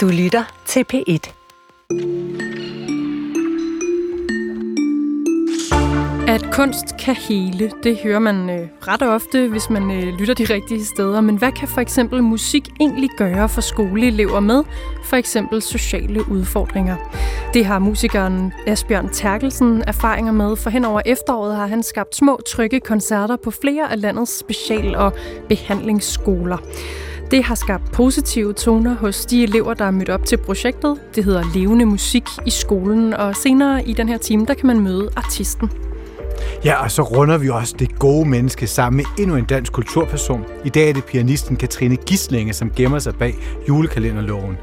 Du lytter til P1. At kunst kan hele, det hører man øh, ret ofte, hvis man øh, lytter de rigtige steder. Men hvad kan for eksempel musik egentlig gøre for skoleelever med for eksempel sociale udfordringer? Det har musikeren Asbjørn Terkelsen erfaringer med, for hen over efteråret har han skabt små, trygge koncerter på flere af landets special- og behandlingsskoler. Det har skabt positive toner hos de elever, der er mødt op til projektet. Det hedder Levende Musik i skolen, og senere i den her time, der kan man møde artisten. Ja, og så runder vi også det gode menneske sammen med endnu en dansk kulturperson. I dag er det pianisten Katrine Gislinge, som gemmer sig bag julekalenderloven.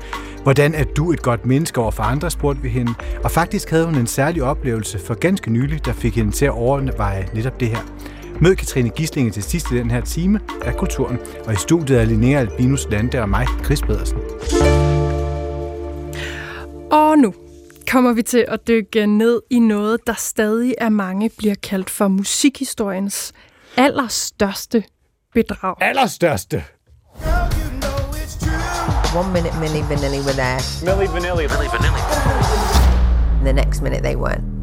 Hvordan er du et godt menneske over for andre, spurgte vi hende. Og faktisk havde hun en særlig oplevelse for ganske nylig, der fik hende til at overveje netop det her. Mød Katrine Gislinge til sidst i den her time af Kulturen, og i studiet er Linnea Albinus Lande og mig, Chris Pedersen. Og nu kommer vi til at dykke ned i noget, der stadig af mange bliver kaldt for musikhistoriens allerstørste bedrag. Allerstørste! One minute Millie Vanilli were there, Millie Vanilli. Millie Vanilli. the next minute they weren't.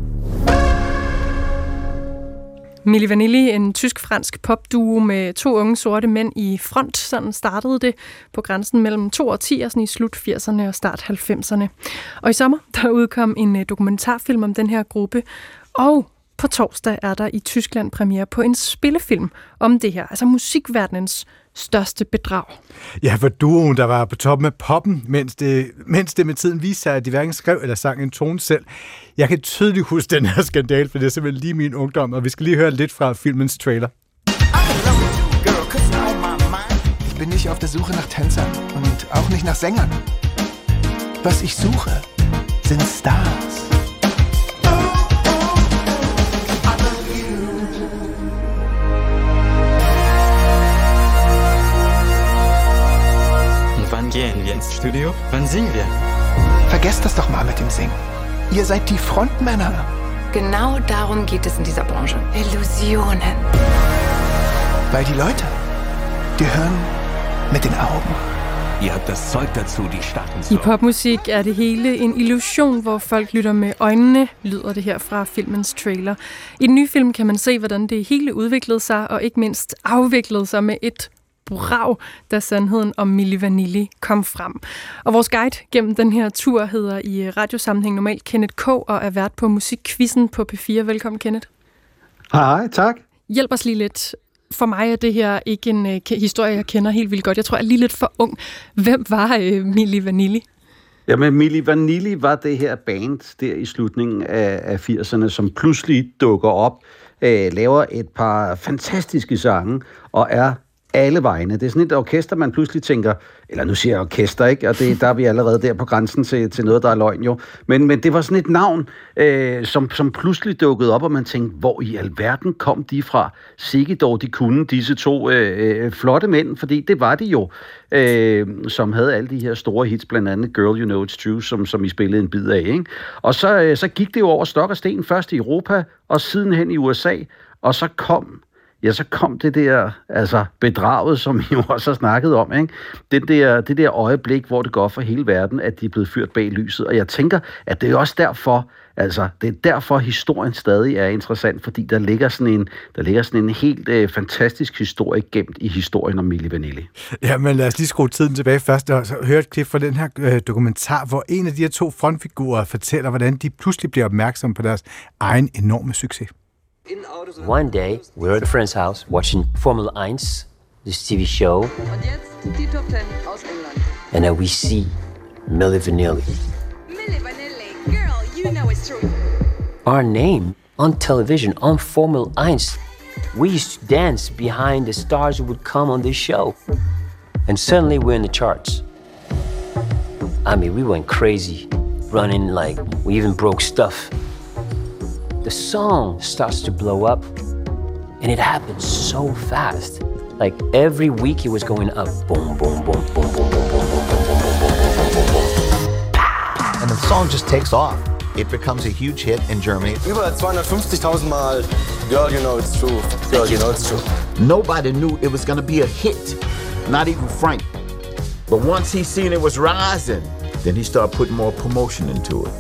Milli Vanilli, en tysk-fransk popduo med to unge sorte mænd i front. Sådan startede det på grænsen mellem to og sådan i slut 80'erne og start 90'erne. Og i sommer, der udkom en øh, dokumentarfilm om den her gruppe, og på torsdag er der i Tyskland premiere på en spillefilm om det her, altså musikverdenens største bedrag. Ja, for duoen, der var på toppen af poppen, mens det, mens det med tiden viste sig, at de hverken skrev eller sang en tone selv. Jeg kan tydeligt huske den her skandal, for det er simpelthen lige min ungdom, og vi skal lige høre lidt fra filmens trailer. Ich bin nicht auf der Suche nach Tänzern und auch nicht nach Sängern. Was ich suche, sind Stars. Studio? Wann singen wir? Vergesst das doch mal mit dem Singen. Ihr seid die Frontmänner. Genau darum geht es in dieser Branche. Illusionen. Weil die Leute, die hören mit den Augen. Ihr habt das Zeug dazu, die starten I popmusik er det hele en illusion, hvor folk lytter med øjnene, lyder det her fra filmens trailer. I den nye film kan man se, hvordan det hele udviklede sig, og ikke mindst afviklede sig med et brag, da sandheden om Milli Vanilli kom frem. Og vores guide gennem den her tur hedder i radiosammenhæng normalt Kenneth K. og er vært på Musikquizzen på P4. Velkommen, Kenneth. Hej, tak. Hjælp os lige lidt. For mig er det her ikke en uh, historie, jeg kender helt vildt godt. Jeg tror, jeg er lige lidt for ung. Hvem var uh, Milli Vanilli? Jamen, Milli Vanilli var det her band der i slutningen af, af 80'erne, som pludselig dukker op, øh, laver et par fantastiske sange og er alle vegne. Det er sådan et orkester, man pludselig tænker, eller nu siger jeg orkester, ikke? Og det, der er vi allerede der på grænsen til, til noget, der er løgn jo. Men, men det var sådan et navn, øh, som, som pludselig dukkede op, og man tænkte, hvor i alverden kom de fra? Sikke dog, de kunne, disse to øh, øh, flotte mænd, fordi det var de jo, øh, som havde alle de her store hits, blandt andet Girl You Know It's True, som, som I spillede en bid af. Ikke? Og så, øh, så gik det jo over stok og sten, først i Europa, og sidenhen i USA, og så kom ja, så kom det der, altså bedraget, som I jo også har snakket om, ikke? Det, der, det der øjeblik, hvor det går for hele verden, at de er blevet fyrt bag lyset. Og jeg tænker, at det er også derfor, altså det er derfor, historien stadig er interessant, fordi der ligger sådan en, der ligger sådan en helt øh, fantastisk historie gemt i historien om Milli Vanilli. Ja, men lad os lige skrue tiden tilbage først og så høre et klip fra den her øh, dokumentar, hvor en af de her to frontfigurer fortæller, hvordan de pludselig bliver opmærksomme på deres egen enorme succes. One day, we were at a friend's house watching Formula 1, this TV show, Und jetzt die Top 10 aus England. and then we see Milli Vanilli. Milli Vanilli, girl, you know it's true. Our name on television on Formula 1. We used to dance behind the stars who would come on this show. And suddenly we're in the charts. I mean, we went crazy, running like we even broke stuff. The song starts to blow up, and it happens so fast. Like every week it was going up. Boom, boom, boom, boom, boom, boom, boom, boom, boom, boom, boom, boom, boom, boom, boom. And the song just takes off. It becomes a huge hit in Germany. Über 250.000 Mal Girl, you know it's true. Girl, you know it's true. Nobody knew it was going to be a hit, not even Frank. But once he seen it was rising, Then he started putting more promotion into it.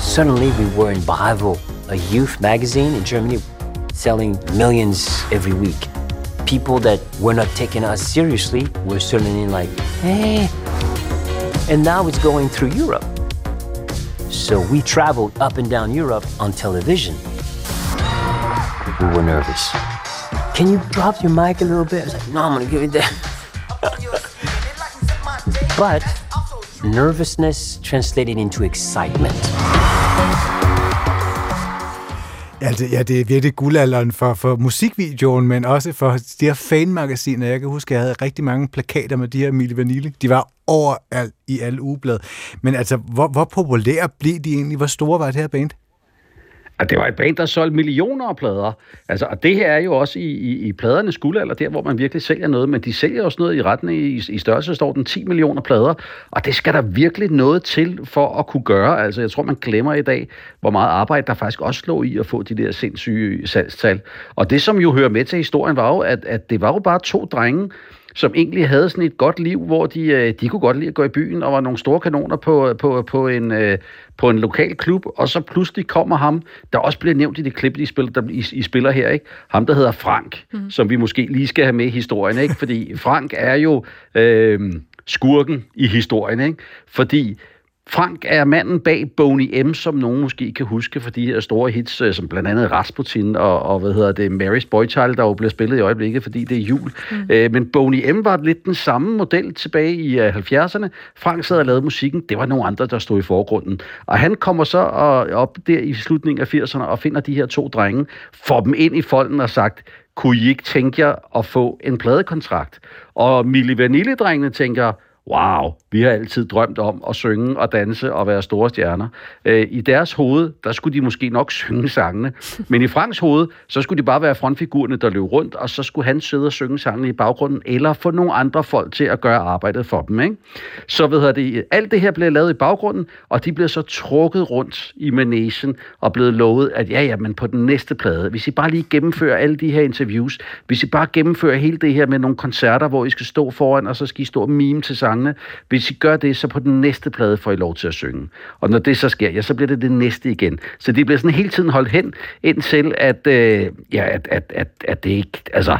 Suddenly, we were in Bravo, a youth magazine in Germany, selling millions every week. People that were not taking us seriously were suddenly like, hey. And now it's going through Europe. So we traveled up and down Europe on television. We were nervous. Can you drop your mic a little bit? I was like, no, I'm gonna give it that. but nervousness translated into excitement. Altså, ja, det er virkelig guldalderen for, for musikvideoen, men også for de her fanmagasiner. Jeg kan huske, at jeg havde rigtig mange plakater med de her Mille Vanille. De var overalt i alle ugeblad. Men altså, hvor, hvor populære blev de egentlig? Hvor store var det her band? Og det var et band, der solgte millioner af plader. Altså, og det her er jo også i, i, i pladernes guldalder, der hvor man virkelig sælger noget, men de sælger også noget i retten i, i størrelsesorden står den 10 millioner plader, og det skal der virkelig noget til for at kunne gøre. Altså, jeg tror, man glemmer i dag, hvor meget arbejde der faktisk også lå i at få de der sindssyge salgstal. Og det, som jo hører med til historien, var jo, at, at det var jo bare to drenge, som egentlig havde sådan et godt liv, hvor de, øh, de kunne godt lide at gå i byen, og var nogle store kanoner på, på, på, en, øh, på en lokal klub, og så pludselig kommer ham, der også bliver nævnt i det klip, de spiller, der, I, I spiller her, ikke? ham der hedder Frank, mm. som vi måske lige skal have med i historien, ikke? fordi Frank er jo øh, skurken i historien, ikke? fordi Frank er manden bag Boney M, som nogen måske kan huske for de her store hits, øh, som blandt andet Rasputin og, og hvad hedder det, Mary's Boy Child, der jo bliver spillet i øjeblikket, fordi det er jul. Mm. Øh, men Boney M var lidt den samme model tilbage i uh, 70'erne. Frank sad og lavede musikken, det var nogle andre, der stod i forgrunden. Og han kommer så og, op der i slutningen af 80'erne og finder de her to drenge, får dem ind i folden og sagt, kunne I ikke tænke jer at få en pladekontrakt? Og Milli Vanille-drengene tænker, wow, vi har altid drømt om at synge og danse og være store stjerner. Øh, I deres hoved, der skulle de måske nok synge sangene, men i Franks hoved, så skulle de bare være frontfigurerne, der løb rundt, og så skulle han sidde og synge sangene i baggrunden, eller få nogle andre folk til at gøre arbejdet for dem. Ikke? Så ved det, alt det her blev lavet i baggrunden, og de blev så trukket rundt i managen og blevet lovet, at ja, ja, men på den næste plade, hvis I bare lige gennemfører alle de her interviews, hvis I bare gennemfører hele det her med nogle koncerter, hvor I skal stå foran, og så skal I stå og mime til sangene, hvis I gør det, så på den næste plade får I lov til at synge. Og når det så sker, ja, så bliver det det næste igen. Så de bliver sådan hele tiden holdt hen, indtil at, øh, ja, at, at, at, at det ikke, altså,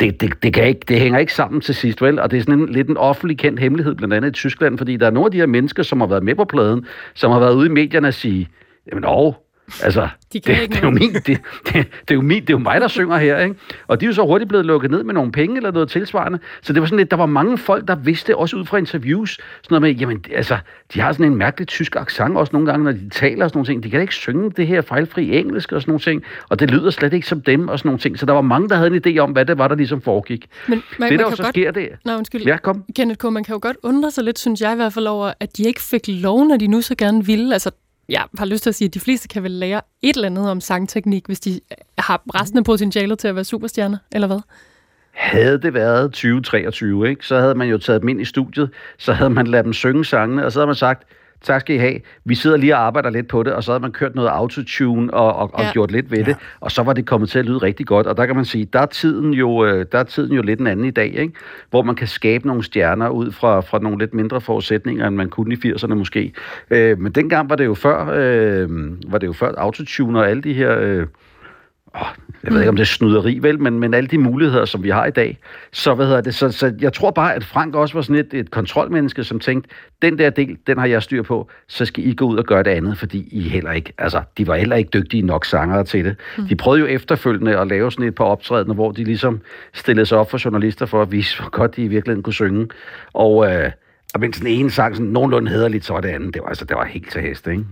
det, det, det, kan ikke, det hænger ikke sammen til sidst, vel? Og det er sådan en, lidt en offentlig kendt hemmelighed, blandt andet i Tyskland, fordi der er nogle af de her mennesker, som har været med på pladen, som har været ude i medierne og sige, jamen, åh, Altså, de det, det, er jo min, det, det, det, er jo min, det er jo mig, der synger her, ikke? Og de er jo så hurtigt blevet lukket ned med nogle penge eller noget tilsvarende. Så det var sådan lidt, der var mange folk, der vidste, også ud fra interviews, sådan noget med, jamen, altså, de har sådan en mærkelig tysk accent også nogle gange, når de taler og sådan nogle ting. De kan ikke synge det her fejlfri engelsk og sådan nogle ting, og det lyder slet ikke som dem og sådan nogle ting. Så der var mange, der havde en idé om, hvad det var, der ligesom foregik. Men man, det, der man jo så godt... sker, det Nå, undskyld. Ja, kom. Kenneth K., man kan jo godt undre sig lidt, synes jeg i hvert fald over, at de ikke fik lov, når de nu så gerne ville. Altså, jeg har lyst til at sige, at de fleste kan vel lære et eller andet om sangteknik, hvis de har resten af potentialet til at være superstjerner, eller hvad? Havde det været 2023, ikke, så havde man jo taget dem ind i studiet, så havde man ladet dem synge sangene, og så havde man sagt, tak skal I have. Vi sidder lige og arbejder lidt på det, og så havde man kørt noget autotune og, og, og ja. gjort lidt ved ja. det, og så var det kommet til at lyde rigtig godt. Og der kan man sige, der er tiden jo, øh, der er tiden jo lidt en anden i dag, ikke? hvor man kan skabe nogle stjerner ud fra, fra nogle lidt mindre forudsætninger, end man kunne i 80'erne måske. Øh, men dengang var det jo før, øh, var det jo før autotune og alle de her... Øh, jeg ved ikke, om det er snyderi, vel, men, men alle de muligheder, som vi har i dag. Så, hvad hedder det, så, så jeg tror bare, at Frank også var sådan et, et kontrolmenneske, som tænkte, den der del, den har jeg styr på, så skal I gå ud og gøre det andet, fordi I heller ikke, altså, de var heller ikke dygtige nok sangere til det. Mm. De prøvede jo efterfølgende at lave sådan et par optrædener, hvor de ligesom stillede sig op for journalister for at vise, hvor godt de i virkeligheden kunne synge. Og, øh, og mens den ene sang sådan nogenlunde hederligt, så var det andet. Det var, altså, det var helt til heste, ikke?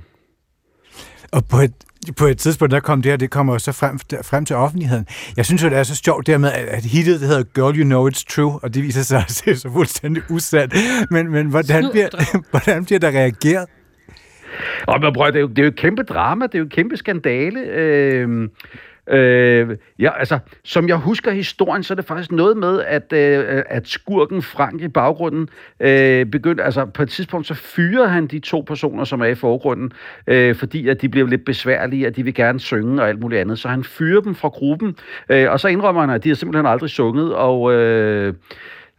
Og på et, på et tidspunkt, der kom det her, det kommer jo så frem, frem til offentligheden. Jeg synes jo, det er så sjovt dermed, at hittet, det hedder Girl You Know It's True, og det viser sig at se så fuldstændig usandt. Men, men hvordan, bliver, hvordan bliver der reageret? Og men prøv, det, er jo, det er jo et kæmpe drama, det er jo et kæmpe skandale. Øh, Øh, ja, altså, som jeg husker historien, så er det faktisk noget med, at, øh, at skurken Frank i baggrunden øh, begyndte, altså på et tidspunkt, så fyrer han de to personer, som er i forgrunden, øh, fordi at de bliver lidt besværlige, at de vil gerne synge og alt muligt andet. Så han fyrer dem fra gruppen, øh, og så indrømmer han, at de har simpelthen aldrig sunget, og... Øh,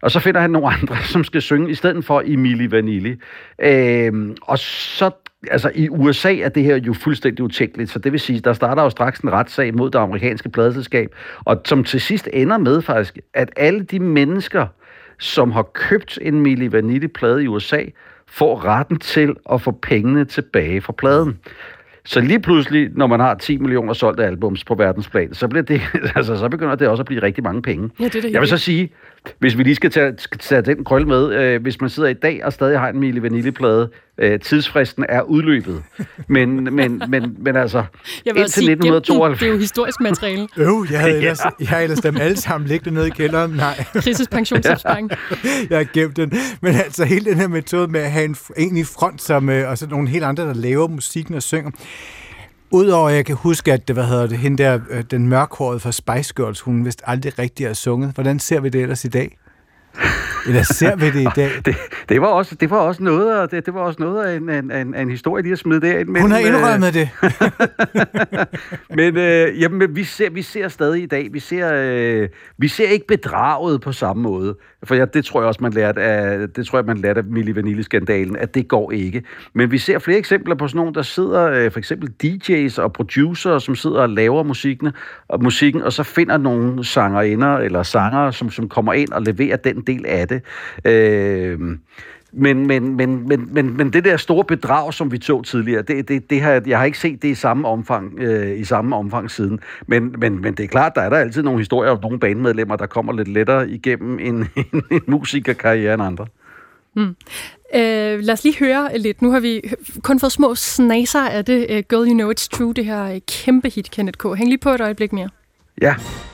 Og så finder han nogle andre, som skal synge i stedet for Emily Vanilli. Øh, og så altså i USA er det her jo fuldstændig utænkeligt, så det vil sige, der starter jo straks en retssag mod det amerikanske pladeselskab, og som til sidst ender med faktisk, at alle de mennesker, som har købt en Milli Vanilli-plade i USA, får retten til at få pengene tilbage fra pladen. Så lige pludselig, når man har 10 millioner solgte albums på verdensplan, så, bliver det, altså, så begynder det også at blive rigtig mange penge. Ja, det det Jeg vil så sige, hvis vi lige skal tage, tage den krølle med, øh, hvis man sidder i dag og stadig har en Milli Vanilli-plade, øh, tidsfristen er udløbet. Men, men, men, men altså, Jeg vil indtil sige, gem den. 1992... Det er jo historisk materiale. Øv, jeg havde ellers, jeg havde ellers dem alle sammen liggende nede i kælderen. Nej. Krises pensionsopsparing. jeg har gemt den. Men altså hele den her metode med at have en, en i front, som, øh, og så nogle helt andre, der laver musikken og synger. Udover at jeg kan huske, at det, hvad hedder det, hende der, øh, den mørkhårede fra Spice Girls, hun vist aldrig rigtig har sunget. Hvordan ser vi det ellers i dag? Eller ser vi det i dag? det, det, var også, det var også noget af, det, det var også noget af en, en, en, en historie, de har smidt derind. Men, Hun har øh, indrømmet det. men øh, jamen, men vi, ser, vi ser stadig i dag, vi ser, øh, vi ser ikke bedraget på samme måde. For ja, det tror jeg også, man lærte af, det tror jeg, man lærte af Milli Vanilli-skandalen, at det går ikke. Men vi ser flere eksempler på sådan nogle, der sidder, øh, for eksempel DJ's og producer, som sidder og laver musikken, og, musikken, og så finder nogle sangerinder eller sanger, som, som kommer ind og leverer den del af det. Øh, men, men, men, men, men, men det der store bedrag, som vi tog tidligere, det, det, det har, jeg har ikke set det i samme omfang, øh, i samme omfang siden. Men, men, men det er klart, der er der altid nogle historier om nogle bandemedlemmer, der kommer lidt lettere igennem en, en, en musikerkarriere end andre. Mm. Øh, lad os lige høre lidt. Nu har vi kun fået små snaser af det. Uh, Girl, You Know It's True, det her uh, kæmpe hit, Kenneth K. Hæng lige på et øjeblik mere. Ja. I'm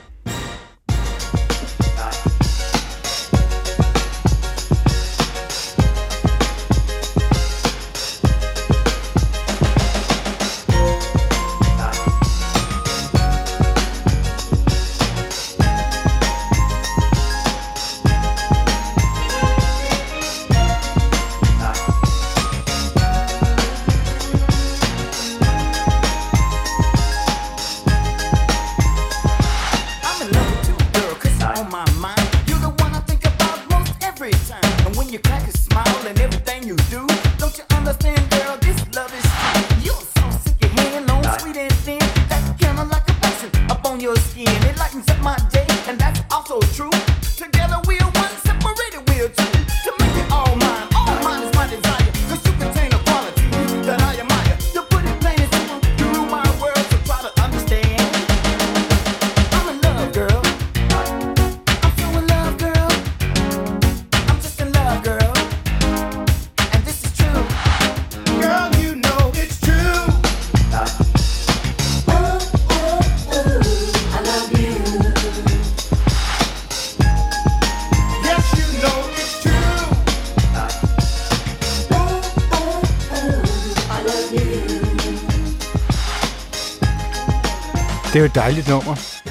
er jo et dejligt nummer.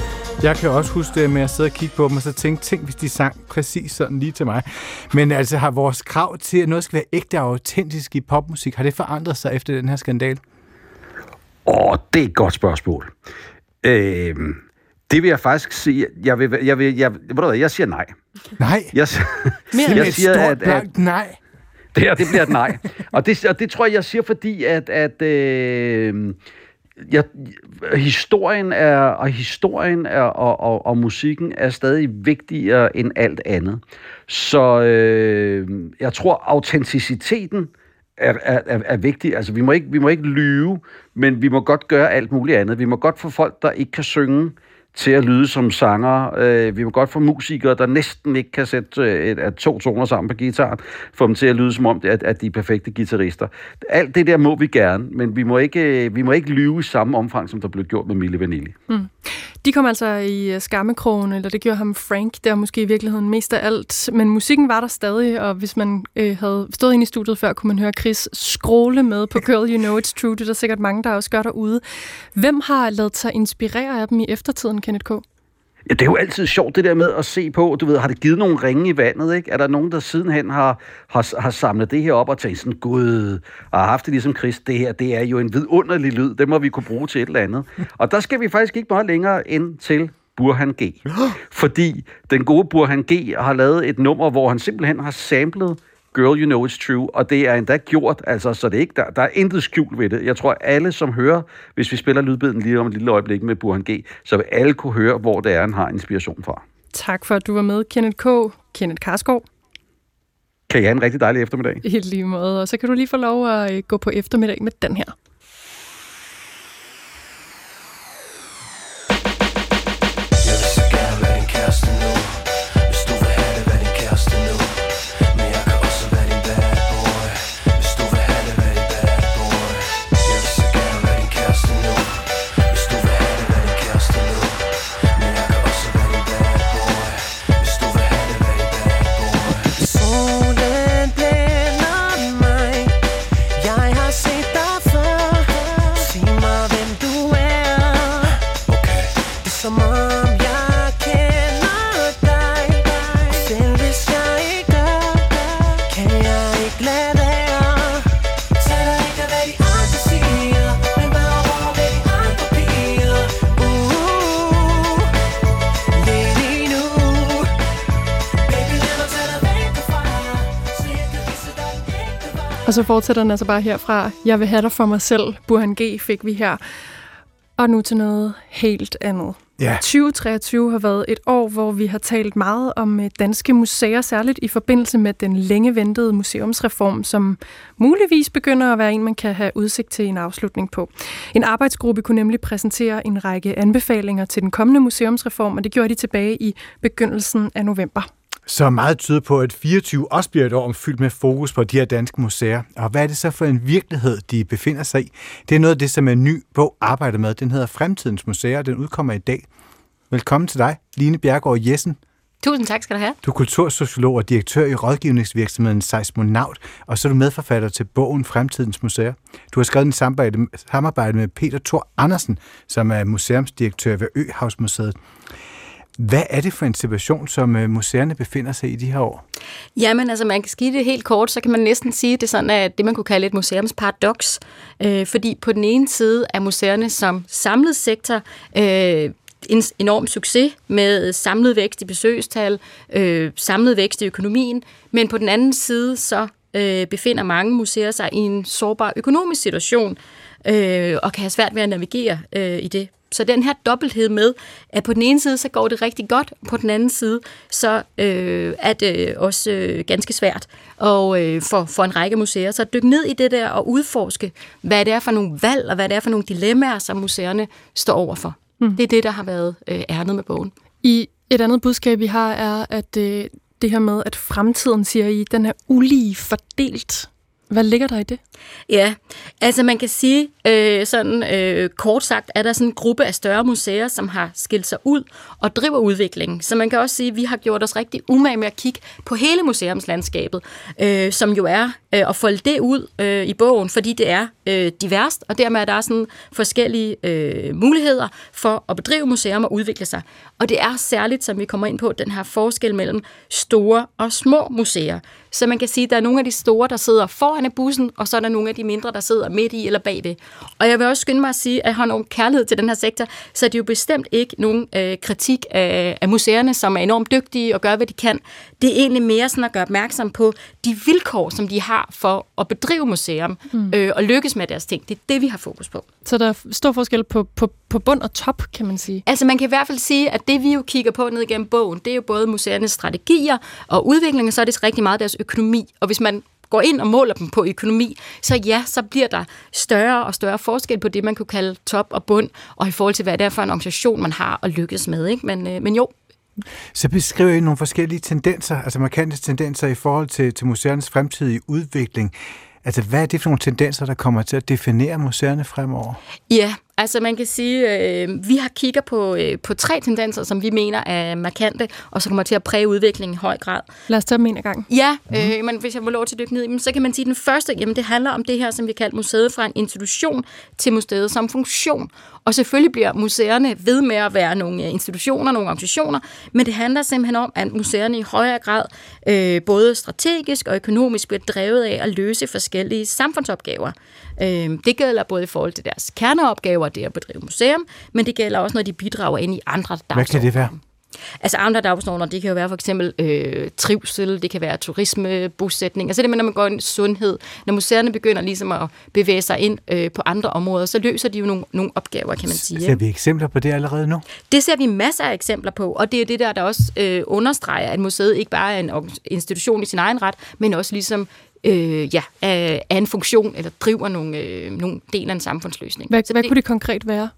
Jeg kan også huske det med at sidde og kigge på dem, og så tænke, tænk hvis de sang præcis sådan lige til mig. Men altså har vores krav til, at noget skal være ægte og autentisk i popmusik, har det forandret sig efter den her skandal? Åh, det er et godt spørgsmål. Øh, det vil jeg faktisk sige. Jeg, vil, jeg, vil, jeg, ved du hvad, jeg siger nej. Nej. Jeg, Mere jeg siger, stort, at, at, nej. Det her, det bliver et nej. og, det, og det tror jeg, jeg siger, fordi at, at øh, jeg, historien er, og historien er, og, og, og musikken er stadig vigtigere end alt andet. Så øh, jeg tror, autenticiteten er, er, er, er vigtig. Altså, vi må, ikke, vi må ikke lyve, men vi må godt gøre alt muligt andet. Vi må godt få folk, der ikke kan synge, til at lyde som sanger. Øh, vi må godt få musikere, der næsten ikke kan sætte øh, et, et, to toner sammen på gitaren, få dem til at lyde som om, at, at de er perfekte guitarister. Alt det der må vi gerne, men vi må ikke, øh, vi må ikke lyve i samme omfang, som der blev gjort med Mille Vanilli. Mm. De kom altså i øh, skammekrogen, eller det gjorde ham Frank, der måske i virkeligheden mest af alt. Men musikken var der stadig, og hvis man øh, havde stået inde i studiet før, kunne man høre Chris skråle med på Girl You Know It's True. Det er der sikkert mange, der også gør derude. Hvem har lavet sig inspirere af dem i eftertiden, Kenneth K.? Ja, det er jo altid sjovt det der med at se på, du ved, har det givet nogle ringe i vandet, ikke? Er der nogen, der sidenhen har, har, har samlet det her op og tænkt sådan, gud, og har haft det ligesom Chris, det her, det er jo en vidunderlig lyd, det må vi kunne bruge til et eller andet. Og der skal vi faktisk ikke meget længere ind til Burhan G. Fordi den gode Burhan G har lavet et nummer, hvor han simpelthen har samlet Girl You Know It's True, og det er endda gjort, altså, så det er ikke, der, der er intet skjul ved det. Jeg tror, alle som hører, hvis vi spiller lydbiden lige om et lille øjeblik med Burhan G, så vil alle kunne høre, hvor det er, han har inspiration fra. Tak for, at du var med, Kenneth K. Kenneth Karskov. Kan I have en rigtig dejlig eftermiddag? Helt lige måde. Og så kan du lige få lov at øh, gå på eftermiddag med den her. Og så fortsætter den altså bare herfra. Jeg vil have dig for mig selv. Burhan G fik vi her. Og nu til noget helt andet. Ja. 2023 har været et år, hvor vi har talt meget om øh, danske museer, særligt i forbindelse med den længe ventede museumsreform, som muligvis begynder at være en, man kan have udsigt til en afslutning på. En arbejdsgruppe kunne nemlig præsentere en række anbefalinger til den kommende museumsreform, og det gjorde de tilbage i begyndelsen af november. Så meget tyder på, at 24 også bliver et år fyldt med fokus på de her danske museer. Og hvad er det så for en virkelighed, de befinder sig i? Det er noget af det, som en ny bog arbejder med. Den hedder Fremtidens Museer, og den udkommer i dag. Velkommen til dig, Line Bjergård Jessen. Tusind tak skal du have. Du er kultursociolog og direktør i rådgivningsvirksomheden Seismonaut, og så er du medforfatter til bogen Fremtidens Museer. Du har skrevet en samarbejde, samarbejde med Peter Thor Andersen, som er museumsdirektør ved Øhavsmuseet. Hvad er det for en situation, som øh, museerne befinder sig i de her år? Jamen, altså man kan sige det helt kort, så kan man næsten sige, at det er sådan, at det man kunne kalde et museumsparadoks. Øh, fordi på den ene side er museerne som samlet sektor øh, en enorm succes med samlet vækst i besøgstal, øh, samlet vækst i økonomien, men på den anden side så øh, befinder mange museer sig i en sårbar økonomisk situation øh, og kan have svært ved at navigere øh, i det. Så den her dobbelthed med, at på den ene side, så går det rigtig godt, på den anden side, så øh, er det også øh, ganske svært og, øh, for, for en række museer. Så dykke ned i det der og udforske, hvad det er for nogle valg, og hvad det er for nogle dilemmaer, som museerne står overfor. Mm. Det er det, der har været øh, ærnet med bogen. I et andet budskab, vi har, er, at øh, det her med, at fremtiden, siger I, den er ulige fordelt. Hvad ligger der i det? Ja, altså man kan sige, øh, sådan øh, kort sagt, er der sådan en gruppe af større museer, som har skilt sig ud og driver udviklingen. Så man kan også sige, at vi har gjort os rigtig umage med at kigge på hele museumslandskabet, øh, som jo er øh, at folde det ud øh, i bogen, fordi det er øh, diverst, og dermed er der sådan forskellige øh, muligheder for at bedrive museum og udvikle sig. Og det er særligt, som vi kommer ind på, den her forskel mellem store og små museer. Så man kan sige, at der er nogle af de store, der sidder foran i bussen, og så er der nogle af de mindre, der sidder midt i eller bagved. Og jeg vil også skynde mig at sige, at jeg har nogen kærlighed til den her sektor, så det er jo bestemt ikke nogen øh, kritik af, af museerne, som er enormt dygtige og gør, hvad de kan. Det er egentlig mere sådan at gøre opmærksom på de vilkår, som de har for at bedrive museum mm. øh, og lykkes med deres ting. Det er det, vi har fokus på. Så der er stor forskel på, på, på bund og top, kan man sige. Altså man kan i hvert fald sige, at det vi jo kigger på ned igennem bogen, det er jo både museernes strategier og udvikling, og så er det rigtig meget deres økonomi. Og hvis man går ind og måler dem på økonomi, så ja, så bliver der større og større forskel på det, man kunne kalde top og bund, og i forhold til, hvad det er for en organisation, man har at lykkes med. Ikke? Men, øh, men jo, så beskriver I nogle forskellige tendenser, altså markante tendenser i forhold til, til museernes fremtidige udvikling. Altså, hvad er det for nogle tendenser, der kommer til at definere museerne fremover? Ja, altså man kan sige, øh, vi har kigger på, øh, på tre tendenser, som vi mener er markante, og som kommer til at præge udviklingen i høj grad. Lad os tage dem en gang. Ja, øh, men hvis jeg må lov til at dykke ned i dem, så kan man sige, at den første, jamen det handler om det her, som vi kalder museet fra en institution til museet som funktion. Og selvfølgelig bliver museerne ved med at være nogle institutioner, nogle organisationer, men det handler simpelthen om, at museerne i højere grad øh, både strategisk og økonomisk bliver drevet af at løse forskellige samfundsopgaver. Øh, det gælder både i forhold til deres kerneopgaver, det at bedrive museum, men det gælder også, når de bidrager ind i andre Hvad dagsordner. kan det være? Altså andre dagsordner, det kan jo være for eksempel øh, trivsel, det kan være turisme, bosætning. Altså det med, når man går ind i sundhed. Når museerne begynder ligesom at bevæge sig ind øh, på andre områder, så løser de jo nogle, nogle opgaver, kan man sige. Ser vi eksempler på det allerede nu? Det ser vi masser af eksempler på, og det er det der, der også øh, understreger, at museet ikke bare er en institution i sin egen ret, men også ligesom øh, ja, er, er en funktion, eller driver nogle, øh, nogle del af en samfundsløsning. Hvad, hvad kunne det konkret være?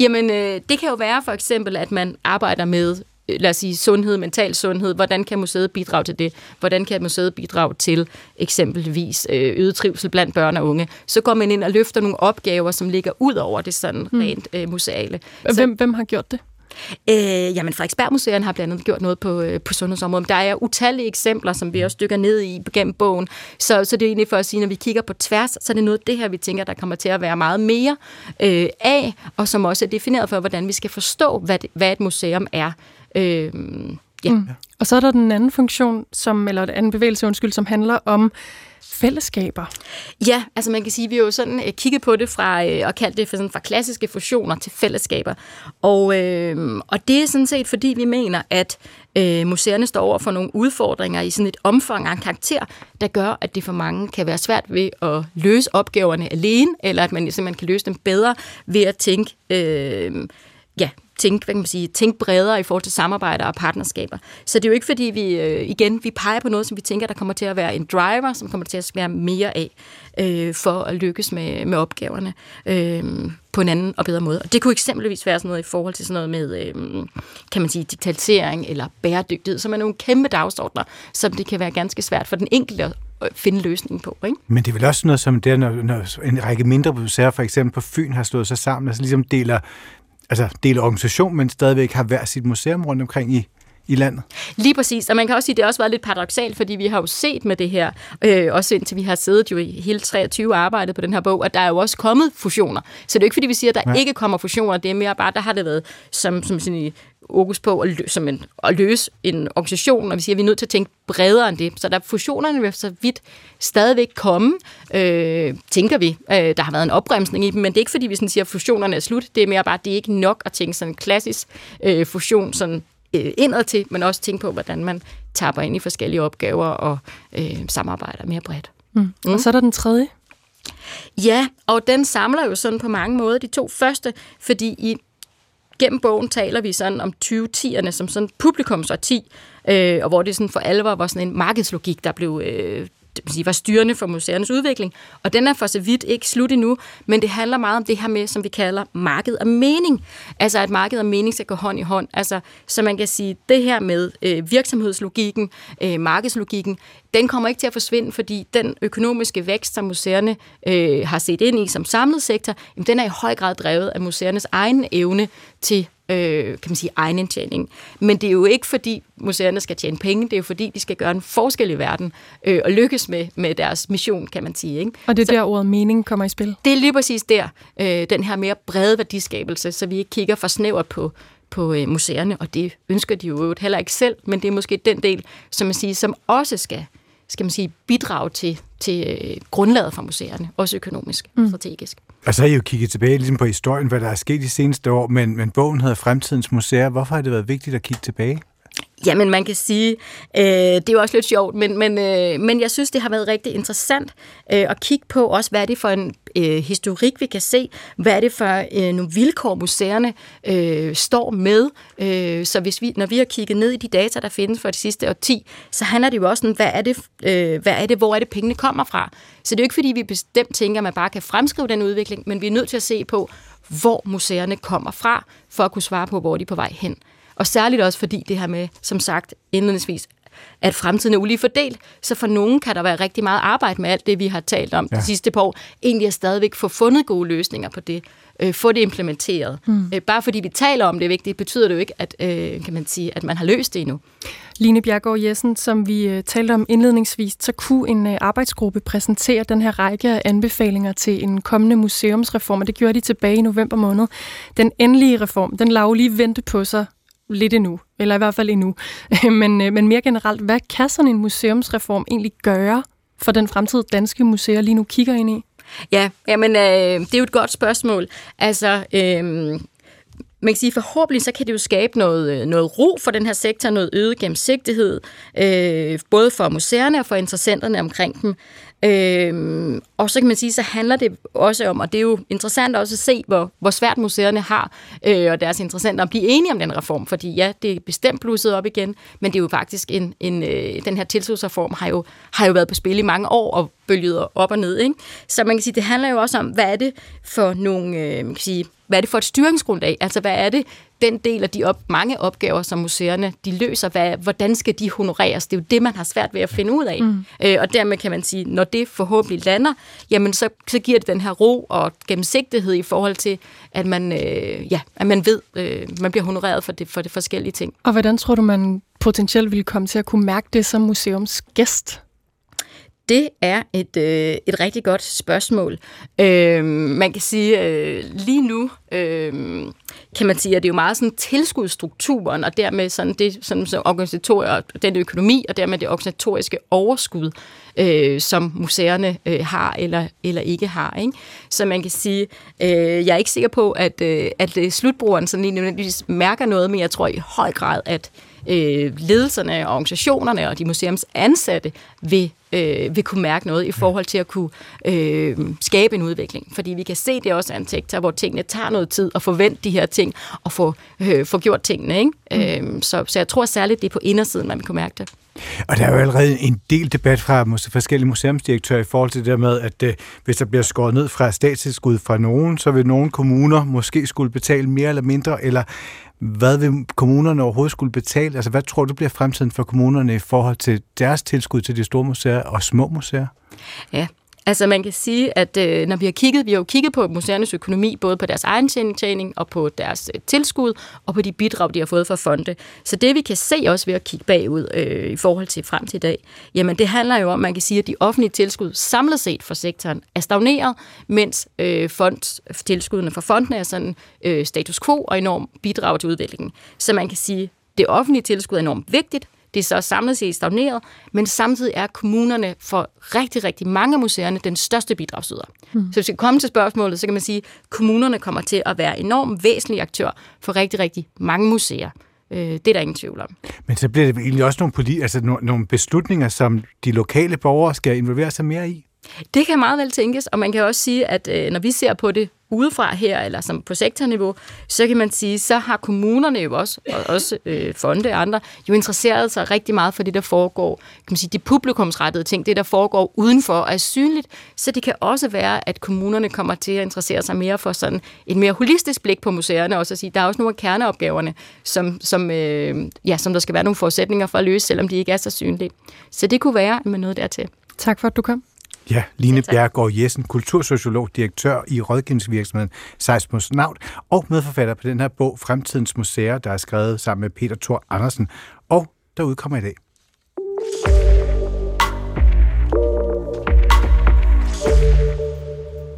Jamen, øh, det kan jo være for eksempel, at man arbejder med, øh, lad os sige, sundhed, mental sundhed. Hvordan kan museet bidrage til det? Hvordan kan museet bidrage til eksempelvis øh, øget trivsel blandt børn og unge? Så går man ind og løfter nogle opgaver, som ligger ud over det sådan Hmm. rent øh, museale. Hvem, hvem har gjort det? Øh, jamen, Frederiksberg Museet har blandt andet gjort noget på, øh, på sundhedsområdet. Der er utallige eksempler, som vi også dykker ned i gennem bogen. Så, så det er egentlig for at sige, når vi kigger på tværs, så er det noget af det her, vi tænker, der kommer til at være meget mere øh, af, og som også er defineret for, hvordan vi skal forstå, hvad, det, hvad et museum er. Øh, ja. Mm. Og så er der den anden funktion, som, eller den anden bevægelse, undskyld, som handler om fællesskaber. Ja, altså man kan sige, at vi har jo sådan øh, kigget på det fra, øh, og kaldt det for, sådan, fra klassiske fusioner til fællesskaber. Og, øh, og det er sådan set, fordi vi mener, at øh, museerne står over for nogle udfordringer i sådan et omfang og en karakter, der gør, at det for mange kan være svært ved at løse opgaverne alene, eller at man simpelthen kan løse dem bedre ved at tænke, øh, ja, tænke, hvad kan man sige, tænke bredere i forhold til samarbejder og partnerskaber. Så det er jo ikke fordi, vi øh, igen, vi peger på noget, som vi tænker, der kommer til at være en driver, som kommer til at være mere af, øh, for at lykkes med, med opgaverne øh, på en anden og bedre måde. Og det kunne eksempelvis være sådan noget i forhold til sådan noget med, øh, kan man sige, digitalisering eller bæredygtighed, som er nogle kæmpe dagsordner, som det kan være ganske svært for den enkelte at finde løsningen på. Ikke? Men det er vel også noget som det, når, når en række mindre museer, for eksempel på Fyn, har slået sig sammen, altså ligesom deler, altså dele organisation, men stadigvæk har hver sit museum rundt omkring i, i landet. Lige præcis, og man kan også sige, at det har også været lidt paradoxalt, fordi vi har jo set med det her, øh, også indtil vi har siddet jo i hele 23 og arbejdet på den her bog, at der er jo også kommet fusioner. Så det er jo ikke, fordi vi siger, at der ja. ikke kommer fusioner, det er mere bare, der har det været som, som sådan i fokus på at, lø- som en, at løse en organisation, og vi siger, at vi er nødt til at tænke bredere end det. Så der fusionerne vil så vidt stadigvæk komme, øh, tænker vi. Øh, der har været en opbremsning i dem, men det er ikke, fordi vi sådan siger, at fusionerne er slut. Det er mere bare, at det er ikke nok at tænke sådan en klassisk øh, fusion sådan øh, indad til, men også tænke på, hvordan man tapper ind i forskellige opgaver og øh, samarbejder mere bredt. Mm. Mm. Og så er der den tredje. Ja, og den samler jo sådan på mange måder de to første, fordi i gennem bogen taler vi sådan om 2010'erne som sådan publikumsårti, øh, og hvor det sådan for alvor var sådan en markedslogik, der blev øh, sige, var styrende for museernes udvikling. Og den er for så vidt ikke slut endnu, men det handler meget om det her med, som vi kalder marked og mening. Altså at marked og mening skal gå hånd i hånd. Altså, så man kan sige, det her med øh, virksomhedslogikken, øh, markedslogikken, den kommer ikke til at forsvinde, fordi den økonomiske vækst, som museerne øh, har set ind i som samlet sektor, jamen, den er i høj grad drevet af museernes egen evne til øh, kan man sige, egen indtjening. Men det er jo ikke, fordi museerne skal tjene penge, det er jo fordi, de skal gøre en forskel i verden øh, og lykkes med, med deres mission, kan man sige. Ikke? Og det er så, der ordet mening kommer i spil. Det er lige præcis der, øh, den her mere brede værdiskabelse, så vi ikke kigger for snævert på, på øh, museerne, og det ønsker de jo heller ikke selv, men det er måske den del, som man siger, som også skal, skal man sige, bidrage til, til øh, grundlaget for museerne, også økonomisk og Mm. strategisk. Og så har I jo kigget tilbage ligesom på historien, hvad der er sket de seneste år, men, men bogen hedder Fremtidens Museer. Hvorfor har det været vigtigt at kigge tilbage? Jamen, man kan sige, øh, det er jo også lidt sjovt, men, men, øh, men jeg synes, det har været rigtig interessant øh, at kigge på også, hvad er det for en øh, historik, vi kan se. Hvad er det for øh, nogle vilkår, museerne øh, står med. Øh, så hvis vi, når vi har kigget ned i de data, der findes for de sidste årti, så handler det jo også om, hvad er det, øh, hvad er det, hvor er det, pengene kommer fra. Så det er jo ikke, fordi vi bestemt tænker, at man bare kan fremskrive den udvikling, men vi er nødt til at se på, hvor museerne kommer fra, for at kunne svare på, hvor de er på vej hen. Og særligt også fordi det her med, som sagt indledningsvis, at fremtiden er ulige fordelt, så for nogen kan der være rigtig meget arbejde med alt det, vi har talt om ja. De sidste par år. Egentlig at stadigvæk få fundet gode løsninger på det, øh, få det implementeret. Mm. Øh, bare fordi vi taler om det er vigtigt, betyder det jo ikke, at, øh, kan man sige, at man har løst det endnu. Line Bjergård Jessen, som vi øh, talte om indledningsvis, så kunne en øh, arbejdsgruppe præsentere den her række af anbefalinger til en kommende museumsreform, og det gjorde de tilbage i november måned. Den endelige reform, den jo lige vente på sig lidt endnu, eller i hvert fald endnu. men, øh, men mere generelt, hvad kan sådan en museumsreform egentlig gøre for den fremtid, danske museer lige nu kigger ind i? Ja, jamen, øh, det er jo et godt spørgsmål. Altså, øh, man kan sige, forhåbentlig så kan det jo skabe noget, øh, noget ro for den her sektor, noget øget gennemsigtighed, øh, både for museerne og for interessenterne omkring dem. Øh, og så kan man sige, så handler det også om, og det er jo interessant også at se, hvor, hvor svært museerne har, øh, og deres interessenter at blive enige om den reform, fordi ja, det er bestemt blusset op igen, men det er jo faktisk en, en øh, den her tilsynsreform har jo, har jo været på spil i mange år, og bølget op og ned. Ikke? Så man kan sige, det handler jo også om, hvad er det for nogle, øh, man kan sige, hvad er det for et styringsgrundlag? Altså, hvad er det, den del af de op, mange opgaver, som museerne de løser, hvad, hvordan skal de honoreres? Det er jo det, man har svært ved at finde ud af. Mm. Øh, og dermed kan man sige, når det forhåbentlig lander, jamen så, så giver det den her ro og gennemsigtighed i forhold til, at man, øh, ja, at man ved, øh, man bliver honoreret for det, for det forskellige ting. Og hvordan tror du, man potentielt ville komme til at kunne mærke det som museumsgæst? Det er et, øh, et rigtig godt spørgsmål. Øh, man kan sige, øh, lige nu øh, kan man sige, at det er jo meget sådan tilskudsstrukturen, og dermed sådan det, sådan, så organisator, den økonomi, og dermed det organisatoriske overskud, øh, som museerne øh, har eller, eller ikke har. Ikke? Så man kan sige, øh, jeg er ikke sikker på, at, øh, at øh, slutbrugeren sådan lige nødvendigvis mærker noget, men jeg tror i høj grad, at øh, ledelserne og organisationerne og de museums ansatte vil, øh, vil kunne mærke noget i forhold til at kunne øh, skabe en udvikling. Fordi vi kan se, det er også en sektor, hvor tingene tager noget tid at forvente de her ting og få, øh, få gjort tingene. Ikke? Mm. Øh, så, så jeg tror særligt, det er på indersiden, man vil kunne mærke det. Og der er jo allerede en del debat fra forskellige museumsdirektører i forhold til det der med, at øh, hvis der bliver skåret ned fra statstilskud fra nogen, så vil nogle kommuner måske skulle betale mere eller mindre, eller hvad vil kommunerne overhovedet skulle betale? Altså, hvad tror du bliver fremtiden for kommunerne i forhold til deres tilskud til de store museer og små museer? Ja, Altså man kan sige, at øh, når vi har kigget, vi har jo kigget på museernes økonomi, både på deres egen tjening og på deres øh, tilskud, og på de bidrag, de har fået fra fonde. Så det vi kan se også ved at kigge bagud øh, i forhold til frem til i dag, jamen det handler jo om, man kan sige, at de offentlige tilskud samlet set for sektoren er stagneret, mens øh, fond, tilskuddene fra fondene er sådan øh, status quo og enorm bidrag til udviklingen. Så man kan sige, det offentlige tilskud er enormt vigtigt, det er så samlet set stagneret, men samtidig er kommunerne for rigtig, rigtig mange af museerne den største bidragsyder. Mm. Så hvis vi kommer til spørgsmålet, så kan man sige, at kommunerne kommer til at være enormt væsentlige aktør for rigtig, rigtig mange museer. Øh, det er der ingen tvivl om. Men så bliver det egentlig også nogle, politi- altså nogle, nogle beslutninger, som de lokale borgere skal involvere sig mere i? Det kan meget vel tænkes, og man kan også sige, at øh, når vi ser på det udefra her, eller som på sektorniveau, så kan man sige, så har kommunerne jo også, og også øh, fonde og andre, jo interesseret sig rigtig meget for det, der foregår, kan man sige, de publikumsrettede ting, det, der foregår udenfor, og er synligt, så det kan også være, at kommunerne kommer til at interessere sig mere for sådan et mere holistisk blik på museerne, og så sige, der er også nogle af kerneopgaverne, som, som, øh, ja, som der skal være nogle forudsætninger for at løse, selvom de ikke er så synlige. Så det kunne være med noget dertil. Tak for, at du kom. Ja, Line ja, Bjergård Jessen, kultursociolog, direktør i rådgivningsvirksomheden Seismos Naut, og medforfatter på den her bog Fremtidens Museer, der er skrevet sammen med Peter Thor Andersen, og der udkommer i dag.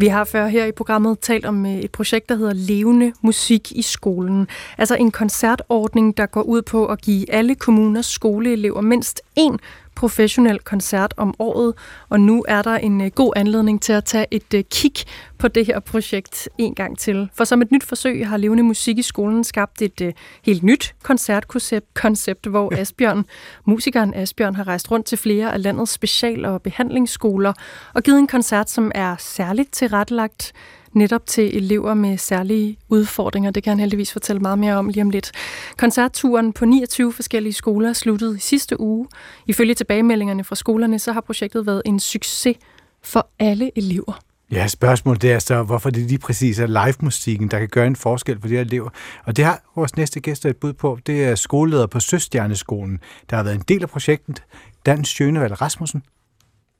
Vi har før her i programmet talt om øh, et projekt, der hedder Levende Musik i skolen. Altså en koncertordning, der går ud på at give alle kommuners skoleelever mindst én professionel koncert om året, og nu er der en øh, god anledning til at tage et øh, kig på det her projekt en gang til. For som et nyt forsøg har Levende Musik i skolen skabt et øh, helt nyt koncertkoncept, koncept, hvor Asbjørn, musikeren Asbjørn, har rejst rundt til flere af landets special- og behandlingsskoler og givet en koncert, som er særligt tilrettelagt netop til elever med særlige udfordringer. Det kan han heldigvis fortælle meget mere om lige om lidt. Koncertturen på 29 forskellige skoler sluttede i sidste uge. Ifølge tilbagemeldingerne fra skolerne, så har projektet været en succes for alle elever. Ja, spørgsmålet det er så, hvorfor det lige præcis er live-musikken, der kan gøre en forskel for de her elever. Og det har vores næste gæst et bud på. Det er skoleleder på Søstjerneskolen, der har været en del af projektet. Dan Sjønevald Rasmussen.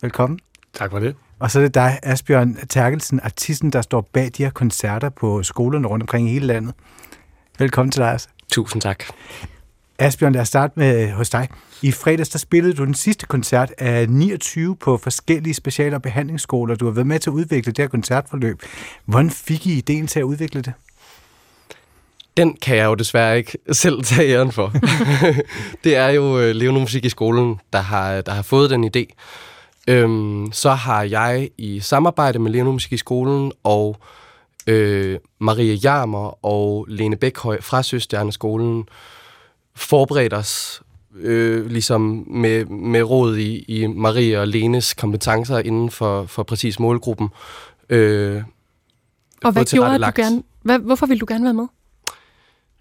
Velkommen. Tak for det. Og så er det dig, Asbjørn Terkelsen, artisten, der står bag de her koncerter på skolerne rundt omkring i hele landet. Velkommen til dig, altså. Tusind tak. Asbjørn, lad os starte med hos dig. I fredags der spillede du den sidste koncert af 29 på forskellige special- og behandlingsskoler. Du har været med til at udvikle det her koncertforløb. Hvordan fik I ideen til at udvikle det? Den kan jeg jo desværre ikke selv tage æren for. det er jo øh, Levende Musik i skolen, der har, der har fået den idé. Øhm, så har jeg i samarbejde med Leno Musik i skolen og øh, Maria Jarmer og Lene Bækhøj fra Søstjerneskolen forberedt os øh, ligesom med, med råd i, i Maria og Lenes kompetencer inden for, for præcis målgruppen. Øh, Og hvad gjorde, du gerne... Hvad, hvorfor ville du gerne være med?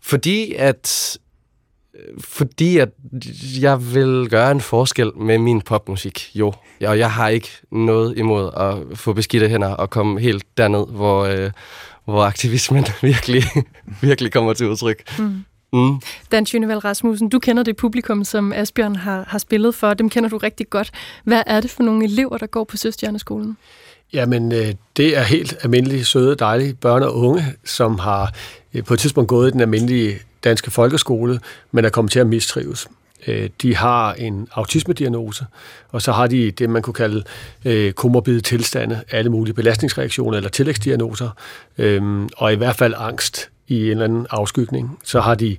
Fordi at fordi at jeg vil gøre en forskel med min popmusik, jo. Og jeg har ikke noget imod at få beskidte hænder og komme helt derned, hvor, øh, hvor aktivismen virkelig, virkelig kommer til udtryk. Mm. Mm. Dan Tjøneval Rasmussen, du kender det publikum, som Asbjørn har, har spillet for. Dem kender du rigtig godt. Hvad er det for nogle elever, der går på Søstjerneskolen? Jamen, øh, det er helt almindelige, søde, dejlige børn og unge, som har øh, på et tidspunkt gået i den almindelige danske folkeskole, men er kommet til at mistrives. Øh, De har en autismediagnose, og så har de det, man kunne kalde øh, komorbide tilstande, alle mulige belastningsreaktioner eller tillægsdiagnoser, øh, og i hvert fald angst i en eller anden afskygning. Så har de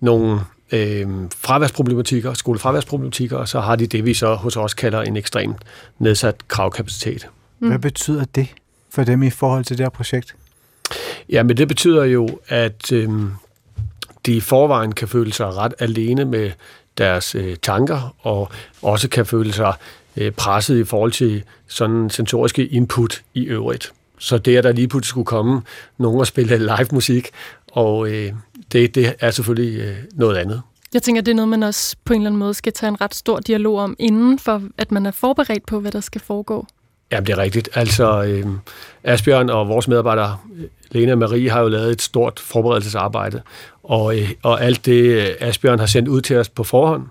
nogle øh, fraværsproblematikker, skolefraværsproblematikker, og så har de det, vi så hos os kalder en ekstremt nedsat kravkapacitet. Mm. Hvad betyder det for dem i forhold til det her projekt? Ja, men det betyder jo, at øh, de i forvejen kan føle sig ret alene med deres øh, tanker, og også kan føle sig øh, presset i forhold til sådan sensoriske input i øvrigt. Så det, at der lige pludselig skulle komme nogen og spille live musik, og øh, det, det er selvfølgelig øh, noget andet. Jeg tænker, det er noget, man også på en eller anden måde skal tage en ret stor dialog om, inden for at man er forberedt på, hvad der skal foregå. Ja, det er rigtigt. Altså, øh, Asbjørn og vores medarbejdere, Lene og Marie, har jo lavet et stort forberedelsesarbejde, og, øh, og alt det, øh, Asbjørn har sendt ud til os på forhånd,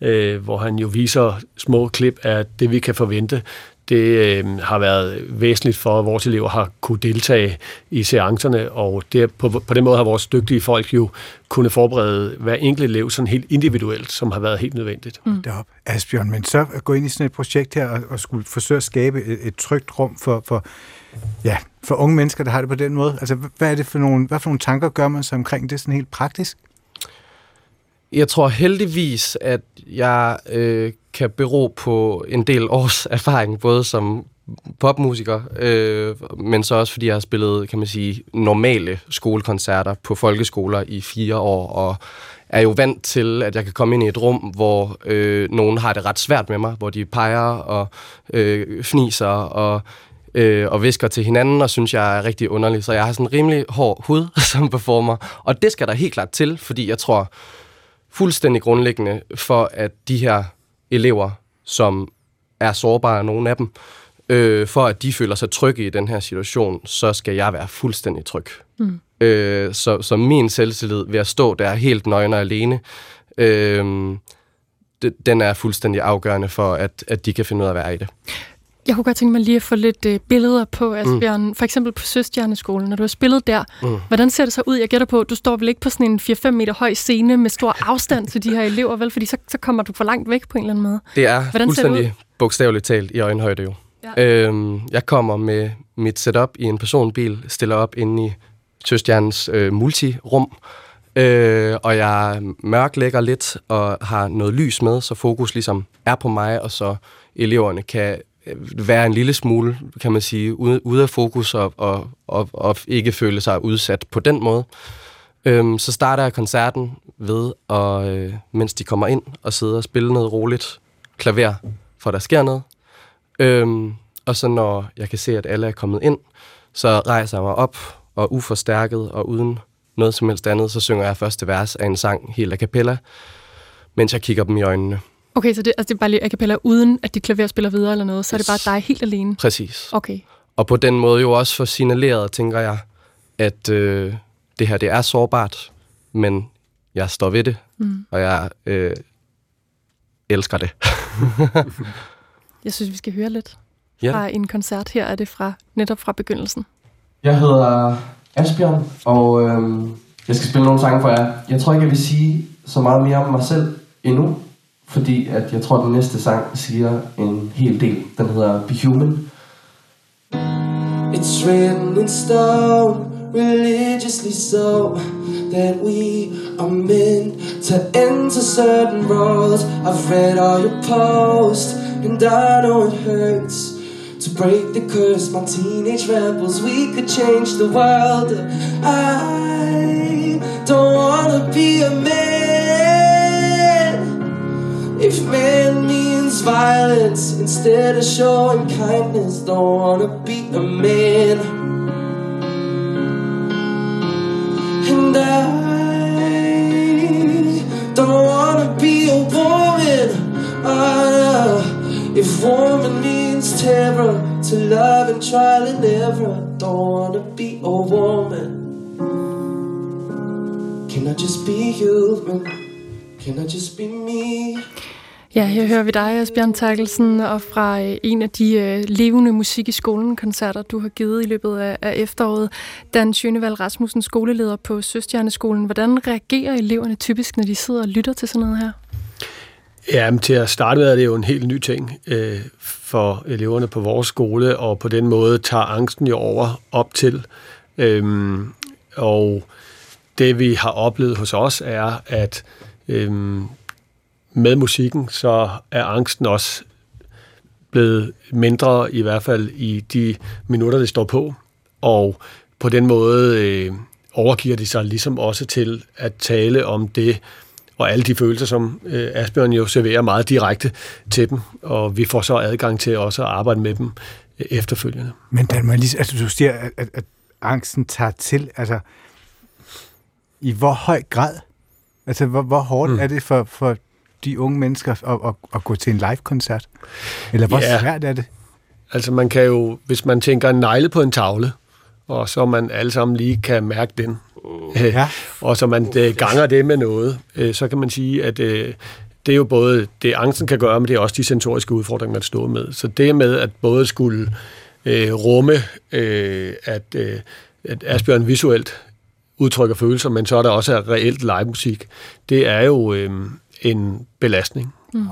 øh, hvor han jo viser små klip af det, vi kan forvente, det øh, har været væsentligt for, at vores elever har kunne deltage i seancerne, og det, på, på den måde har vores dygtige folk jo kunne forberede hver enkelt elev sådan helt individuelt, som har været helt nødvendigt. Mm. Derop. Asbjørn, men så at gå ind i sådan et projekt her og, og skulle forsøge at skabe et, et trygt rum for, for, ja, for unge mennesker, der har det på den måde. Altså, hvad er det for nogle, hvad for nogle tanker gør man sig omkring det sådan helt praktisk? Jeg tror heldigvis, at jeg øh, kan bero på en del års erfaring, både som popmusiker, øh, men så også fordi jeg har spillet, kan man sige, normale skolekoncerter på folkeskoler i fire år, og er jo vant til, at jeg kan komme ind i et rum, hvor øh, nogen har det ret svært med mig, hvor de peger og øh, fniser og øh, og visker til hinanden, og synes, jeg er rigtig underlig. Så jeg har sådan en rimelig hård hud som performer, og det skal der helt klart til, fordi jeg tror fuldstændig grundlæggende for, at de her elever, som er sårbare, nogle af dem, øh, for at de føler sig trygge i den her situation, så skal jeg være fuldstændig tryg. Mm. Øh, så, så min selvtillid ved at stå der helt nøgen og alene, øh, den er fuldstændig afgørende for, at, at de kan finde ud af at være i det. Jeg kunne godt tænke mig lige at få lidt øh, billeder på Asbjørn. Mm. For eksempel på Søstjerneskolen, når du har spillet der. Mm. Hvordan ser det så ud? Jeg gætter på, du står vel ikke på sådan en 4-5 meter høj scene med stor afstand til de her elever, vel? Fordi så, så kommer du for langt væk på en eller anden måde. Det er Hvordan ser det fuldstændig bogstaveligt talt i øjenhøjde jo. Ja. Øhm, jeg kommer med mit setup i en personbil, stiller op inde i Søstjernens øh, multirum, øh, og jeg mørklægger lidt og har noget lys med, så fokus ligesom er på mig, og så eleverne kan Øh, være en lille smule, kan man sige, ude, ude af fokus og, og, og, og ikke føle sig udsat på den måde. Øhm, så starter jeg koncerten ved, at, øh, mens de kommer ind og sidder og spiller noget roligt klaver, for der sker noget. Øhm, og så når jeg kan se, at alle er kommet ind, så rejser jeg mig op og uforstærket og uden noget som helst andet, så synger jeg første vers af en sang helt a cappella, mens jeg kigger dem i øjnene. Okay, så det, altså det er bare lige a cappella, uden at de klaver spiller videre eller noget, så er det bare dig helt alene? Præcis. Okay. Og på den måde jo også for signaleret, tænker jeg, at øh, det her det er sårbart, men jeg står ved det, Mm. og jeg øh, elsker det. Jeg synes, vi skal høre lidt Ja. fra en koncert. Her er det fra netop fra begyndelsen. Jeg hedder Asbjørn, og øhm, jeg skal spille nogle sange for jer. Jeg tror ikke, jeg vil sige så meget mere om mig selv endnu, fordi at jeg tror, den næste sang siger en hel del. Den hedder Be Human. It's written in stone, religiously so, that we are meant to enter certain roles. I've read all your posts, And I know it hurts to break the curse. My teenage rebels, we could change the world. I don't wanna be a man. If man means violence instead of showing kindness, don't wanna be a man. And I don't wanna be a woman. Uh, if woman means terror to love and trial and error, don't wanna be a woman. Can I just be human? Can I just be me? Ja, her hører vi dig, Asbjørn Terkelsen, og fra øh, en af de øh, levende musik i skolen-koncerter, du har givet i løbet af, af efteråret. Dan Schønevald Rasmussen, skoleleder på Søstjerneskolen. Hvordan reagerer eleverne typisk, når de sidder og lytter til sådan noget her? Ja, men til at starte med er det jo en helt ny ting øh, for eleverne på vores skole, og på den måde tager angsten jo over op til. Øhm, og det vi har oplevet hos os er, at øhm, med musikken, så er angsten også blevet mindre, i hvert fald i de minutter, det står på. Og på den måde øh, overgiver de sig ligesom også til at tale om det, og alle de følelser, som øh, Asbjørn jo serverer meget direkte til dem, og vi får så adgang til også at arbejde med dem øh, efterfølgende. Men Dan, man lige, altså, du siger, at, at, at angsten tager til. Altså, i hvor høj grad? Altså, hvor, hvor hårdt mm. er det for, for de unge mennesker at, at, at gå til en live-koncert? Eller hvor Ja. svært er det? Altså man kan jo, hvis man tænker en negle på en tavle, og så man alle sammen lige kan mærke den, ja. og så man øh, ganger det med noget, øh, så kan man sige, at øh, det er jo både det, angsten kan gøre, men det er også de sensoriske udfordringer, man står med. Så det med at både skulle øh, rumme, øh, at, øh, at Asbjørn visuelt udtrykker følelser, men så er der også reelt live musik, det er jo øh, en belastning. Mm.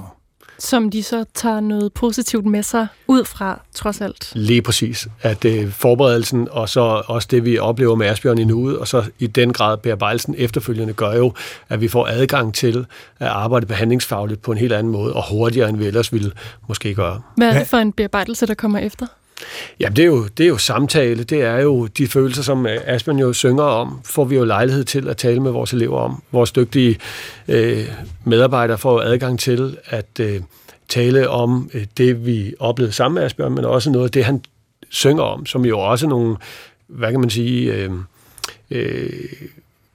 Som de så tager noget positivt med sig ud fra, trods alt. Lige præcis. At øh, forberedelsen, og så også det, vi oplever med Asbjørn i nuet, og så i den grad bearbejdelsen efterfølgende, gør jo, at vi får adgang til at arbejde behandlingsfagligt på en helt anden måde, og hurtigere, end vi ellers ville måske gøre. Hvad er det for en bearbejdelse, der kommer efter? Ja, det er, jo, det er jo samtale. Det er jo de følelser, som øh, Asbjørn jo synger om, får vi jo lejlighed til at tale med vores elever om. Vores dygtige øh, medarbejdere får adgang til at øh, tale om øh, det, vi oplevede sammen med Asbjørn, men også noget af det, han synger om, som jo også er nogle, hvad kan man sige, øh, øh,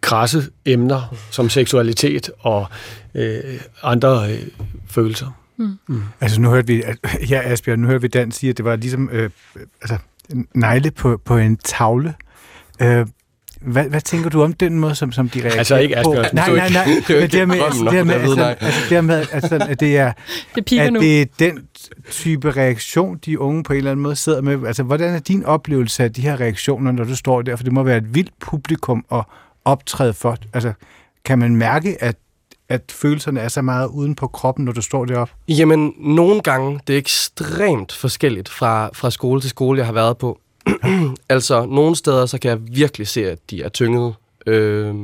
krasse emner, som seksualitet og øh, andre øh, følelser. Mm. Mm. Altså nu hørte vi, at, ja Asbjørn, nu hørte vi Dan sige, at det var ligesom øh, altså, en negle på, på en tavle. Øh, hvad, hvad tænker du om den måde, som, som de reagerer Altså ikke på? Asbjørn, Nej, nej, nej. er Men ikke det her med, drømmen altså, det her om, med, jeg ved altså, altså, det her med altså, at det er, Det at nu. det er den type reaktion, de unge på en eller anden måde sidder med. Altså, hvordan er din oplevelse af de her reaktioner, når du står der? For det må være et vildt publikum at optræde for. Altså, kan man mærke, at at følelserne er så meget uden på kroppen, når du står deroppe? Jamen, nogle gange, det er ekstremt forskelligt fra, fra skole til skole, jeg har været på. altså, nogle steder, så kan jeg virkelig se, at de er tynget. Øh,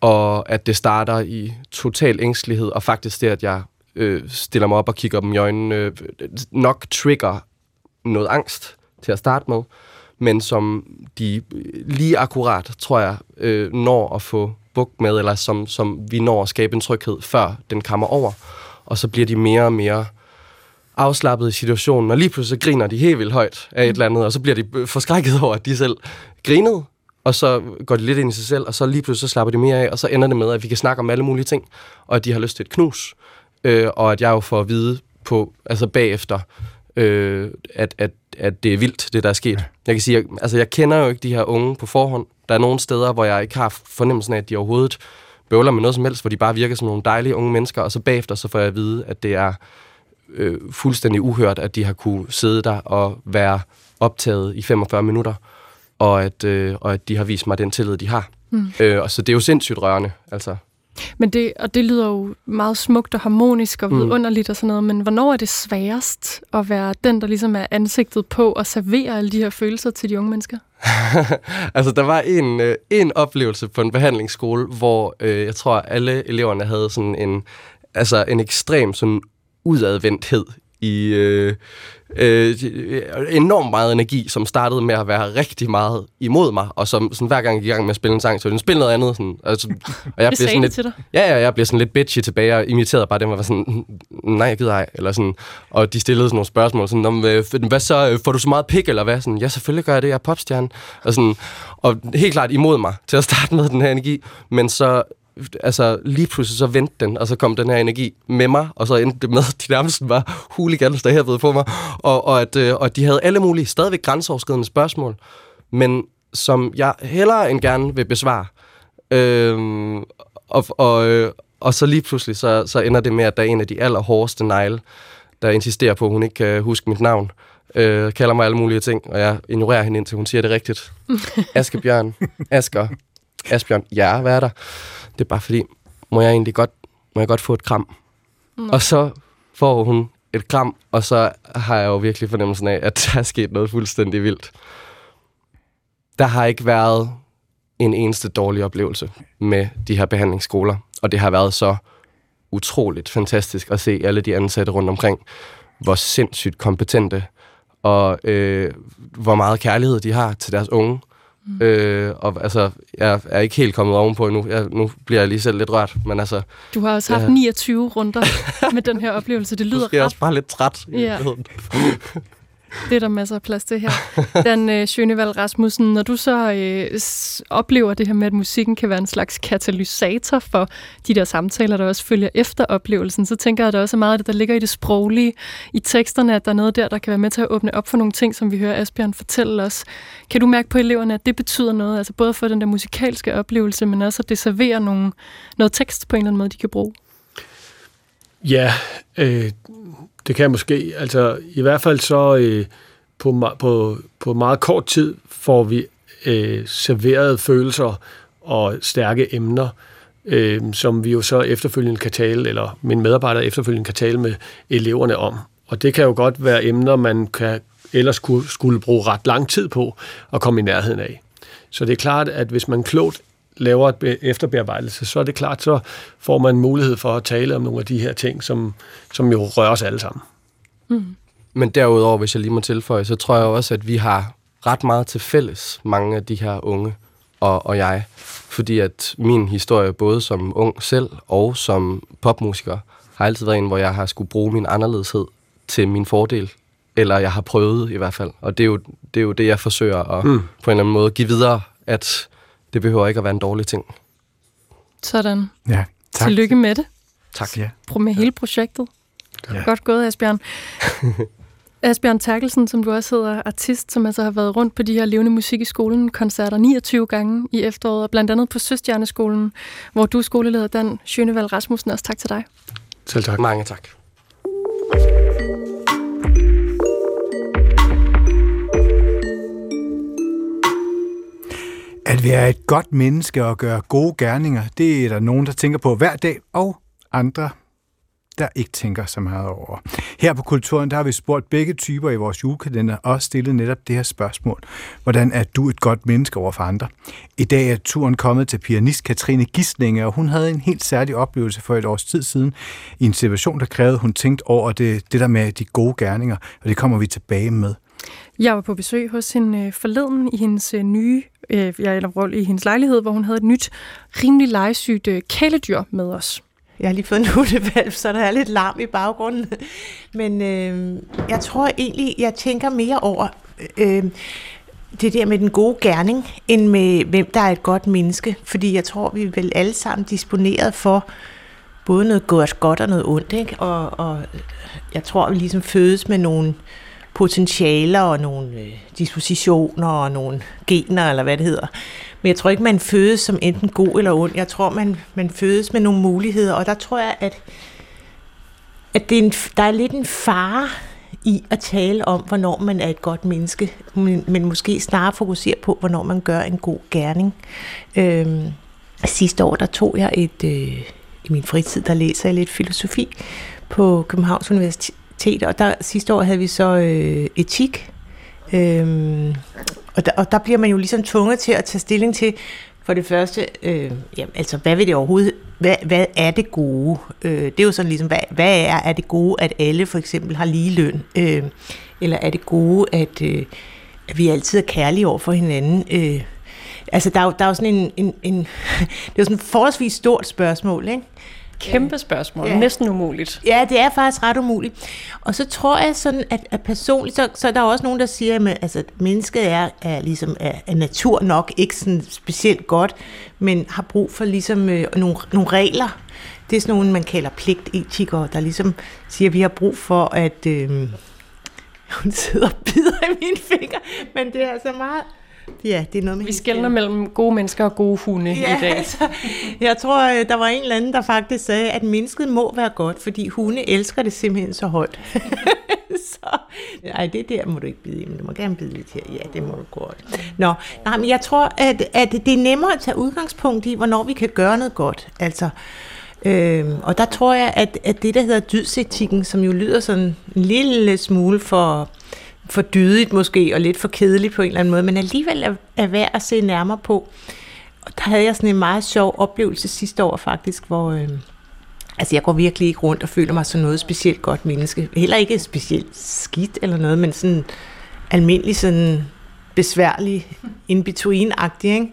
og at det starter i total ængstelighed, og faktisk det, at jeg øh, stiller mig op og kigger dem i øjnene, øh, nok trigger noget angst til at starte med, men som de øh, lige akkurat, tror jeg, øh, når at få bugt med, eller som, som vi når at skabe en tryghed, før den kommer over. Og så bliver de mere og mere afslappet i situationen, og lige pludselig griner de helt vildt højt af et eller andet, og så bliver de forskrækket over, at de selv grinede, og så går de lidt ind i sig selv, og så lige pludselig så slapper de mere af, og så ender det med, at vi kan snakke om alle mulige ting, og at de har lyst til et knus, øh, og at jeg jo får at vide på, altså bagefter, øh, at, at, at det er vildt, det der er sket. Jeg kan sige, jeg, altså jeg kender jo ikke de her unge på forhånd. Der er nogle steder, hvor jeg ikke har fornemmelsen af, at de overhovedet bøvler med noget som helst, hvor de bare virker som nogle dejlige unge mennesker, og så bagefter så får jeg at vide, at det er øh, fuldstændig uhørt, at de har kunne sidde der og være optaget i 45 minutter, og at, øh, og at de har vist mig den tillid, de har. Mm. Øh, og så det er jo sindssygt rørende, altså. Men det, og det lyder jo meget smukt og harmonisk og Mm. vidunderligt og sådan noget, men hvornår er det sværest at være den, der ligesom er ansigtet på og servere alle de her følelser til de unge mennesker? altså, der var en, øh, en oplevelse på en behandlingsskole, hvor øh, jeg tror, alle eleverne havde sådan en, altså en ekstrem sådan udadvendthed i øh, øh, enormt meget energi, som startede med at være rigtig meget imod mig, og som sådan, hver gang jeg gik i gang med at spille en sang, så ville den spille noget andet. Sådan, altså, og jeg sagde sådan lidt, til dig? Ja, ja, jeg bliver sådan lidt bitchy tilbage, og imiterede bare dem, og var sådan, nej, jeg gider ej, eller sådan, og de stillede sådan nogle spørgsmål, sådan, om, øh, hvad så, øh, får du så meget pik, eller hvad? Sådan, ja, selvfølgelig gør jeg det, jeg er popstjerne. Og, sådan, og helt klart imod mig til at starte med den her energi, men så altså lige pludselig så vendte den, og så kom den her energi med mig, og så endte det med, at de nærmest var hooligans, der herved på mig, og, og, at, øh, og at de havde alle mulige, stadigvæk grænseoverskridende spørgsmål, men som jeg hellere end gerne vil besvare. Øhm, og, og, øh, og så lige pludselig, så, så ender det med, at der er en af de allerhårdeste negle, der insisterer på, at hun ikke kan huske mit navn, øh, kalder mig alle mulige ting, og jeg ignorerer hende, indtil hun siger det rigtigt. Askebjørn, Asker, Asbjørn, ja, hvad er der? Det er bare fordi, må jeg egentlig godt, må jeg godt få et kram? Nå. Og så får hun et kram, og så har jeg jo virkelig fornemmelsen af, at der er sket noget fuldstændig vildt. Der har ikke været en eneste dårlig oplevelse med de her behandlingsskoler, og det har været så utroligt fantastisk at se alle de ansatte rundt omkring, hvor sindssygt kompetente og øh, hvor meget kærlighed de har til deres unge. Mm. Øh, og altså, jeg er ikke helt kommet ovenpå endnu. Jeg, nu bliver jeg lige selv lidt rørt, men altså... Du har også haft Ja. 29 runder med den her oplevelse. Det lyder Måske ret også bare lidt træt. Ja. Det er der masser af plads til her. Dan øh, Sjønevald Rasmussen, når du så øh, s- oplever det her med, at musikken kan være en slags katalysator for de der samtaler, der også følger efter oplevelsen, så tænker jeg, at der også er meget af det, der ligger i det sproglige, i teksterne, at der er noget der, der kan være med til at åbne op for nogle ting, som vi hører Asbjørn fortælle os. Kan du mærke på eleverne, at det betyder noget, altså både for den der musikalske oplevelse, men også at det serverer nogle, noget tekst på en eller anden måde, de kan bruge? Ja, øh, det kan jeg måske. Altså, i hvert fald så øh, på, på, på meget kort tid får vi øh, serveret følelser og stærke emner, øh, som vi jo så efterfølgende kan tale, eller min medarbejder efterfølgende kan tale med eleverne om. Og det kan jo godt være emner, man kan ellers skulle, skulle bruge ret lang tid på at komme i nærheden af. Så det er klart, at hvis man klogt laver et be- efterbearbejdelse, så er det klart, så får man mulighed for at tale om nogle af de her ting, som, som jo rører os alle sammen. Mm. Men derudover, hvis jeg lige må tilføje, så tror jeg også, at vi har ret meget til fælles, mange af de her unge og, og jeg. Fordi at min historie, både som ung selv og som popmusiker, har altid været en, hvor jeg har skulle bruge min anderledeshed til min fordel. Eller jeg har prøvet i hvert fald. Og det er jo det, er jo det jeg forsøger at mm. på en eller anden måde give videre, at det behøver ikke at være en dårlig ting. Sådan. Ja, tak. Tillykke med det. Tak. Ja. Pro- med hele projektet. Ja. Godt gået, Asbjørn. Asbjørn Terkelsen, som du også hedder, artist, som altså har været rundt på de her levende musik i skolen, koncerter 29 gange i efteråret, og blandt andet på Søstjerneskolen, hvor du er skoleleder, Dan Sjønevald Rasmussen. Også tak til dig. Selv tak. Mange tak. At være et godt menneske og gøre gode gerninger, det er der nogen, der tænker på hver dag, og andre, der ikke tænker så meget over. Her på Kulturen, der har vi spurgt begge typer i vores julekalender og stillet netop det her spørgsmål. Hvordan er du et godt menneske over for andre? I dag er turen kommet til pianist Katrine Gislinge, og hun havde en helt særlig oplevelse for et års tid siden i en situation, der krævede, at hun tænkte over det, det der med de gode gerninger, og det kommer vi tilbage med. Jeg var på besøg hos hende øh, forleden i hendes øh, nye, øh, jeg eller i hendes lejlighed, hvor hun havde et nyt, rimelig legesygt øh, kæledyr med os. Jeg har lige fået en hundevalg, så der er lidt larm i baggrunden. Men øh, jeg tror egentlig, jeg tænker mere over øh, det der med den gode gerning, end med hvem der er et godt menneske. Fordi jeg tror, vi er vel alle sammen disponeret for både noget godt, godt og noget ondt. Ikke? Og, og jeg tror, vi ligesom fødes med nogle potentialer og nogle øh, dispositioner og nogle gener, eller hvad det hedder. Men jeg tror ikke, man fødes som enten god eller ond. Jeg tror, man, man fødes med nogle muligheder, og der tror jeg, at, at det er en, der er lidt en fare i at tale om, hvornår man er et godt menneske, men, men måske snarere fokusere på, hvornår man gør en god gerning. Øhm, sidste år, der tog jeg et, øh, i min fritid, der læser jeg lidt filosofi på Københavns Universitet, og der sidste år havde vi så øh, etik, Øhm, og, der, og der bliver man jo ligesom tvunget til at tage stilling til, For det første, øh, jamen, altså, hvad vil det overhovedet, hvad, hvad er det gode? Øh, det er jo sådan ligesom, hvad, hvad er, er det gode, at alle for eksempel har lige løn? Øh, eller er det gode, at, øh, at vi altid er kærlige over for hinanden? Øh, altså, der er jo, der er jo sådan en, en, en det er jo sådan et forholdsvis stort spørgsmål, ikke? Kæmpe spørgsmål. Ja. Næsten umuligt. Ja, det er faktisk ret umuligt. Og så tror jeg sådan, at, at personligt, så, så er der også nogen, der siger, at altså, at mennesket er, er, ligesom, er, er natur nok ikke sådan specielt godt, men har brug for ligesom øh, nogle, nogle regler. Det er sådan nogle, man kalder pligtetikere, der ligesom siger, at vi har brug for, at... Øh, hun sidder og bider i mine fingre, men det er altså meget... Ja, det er noget med Vi skældner mellem gode mennesker og gode hunde ja, i dag. Altså, jeg tror, øh, der var en eller anden, der faktisk sagde, at mennesket må være godt, fordi hunde elsker det simpelthen så højt. så, nej, det der må du ikke bide i, men du må gerne bide lidt her. Ja, det må du godt. Nå, nej, men jeg tror, at, at det er nemmere at tage udgangspunkt i, hvornår vi kan gøre noget godt. Altså, Øhm, og der tror jeg, at, at det, der hedder dydsetikken, som jo lyder sådan en lille smule for, for dydigt måske, og lidt for kedeligt på en eller anden måde, men alligevel er, er værd at se nærmere på. Og der havde jeg sådan en meget sjov oplevelse sidste år faktisk, hvor... Øh, altså jeg går virkelig ikke rundt og føler mig som noget specielt godt menneske. Heller ikke specielt skidt eller noget, men sådan almindelig sådan besværlig, in-between-agtig, ikke?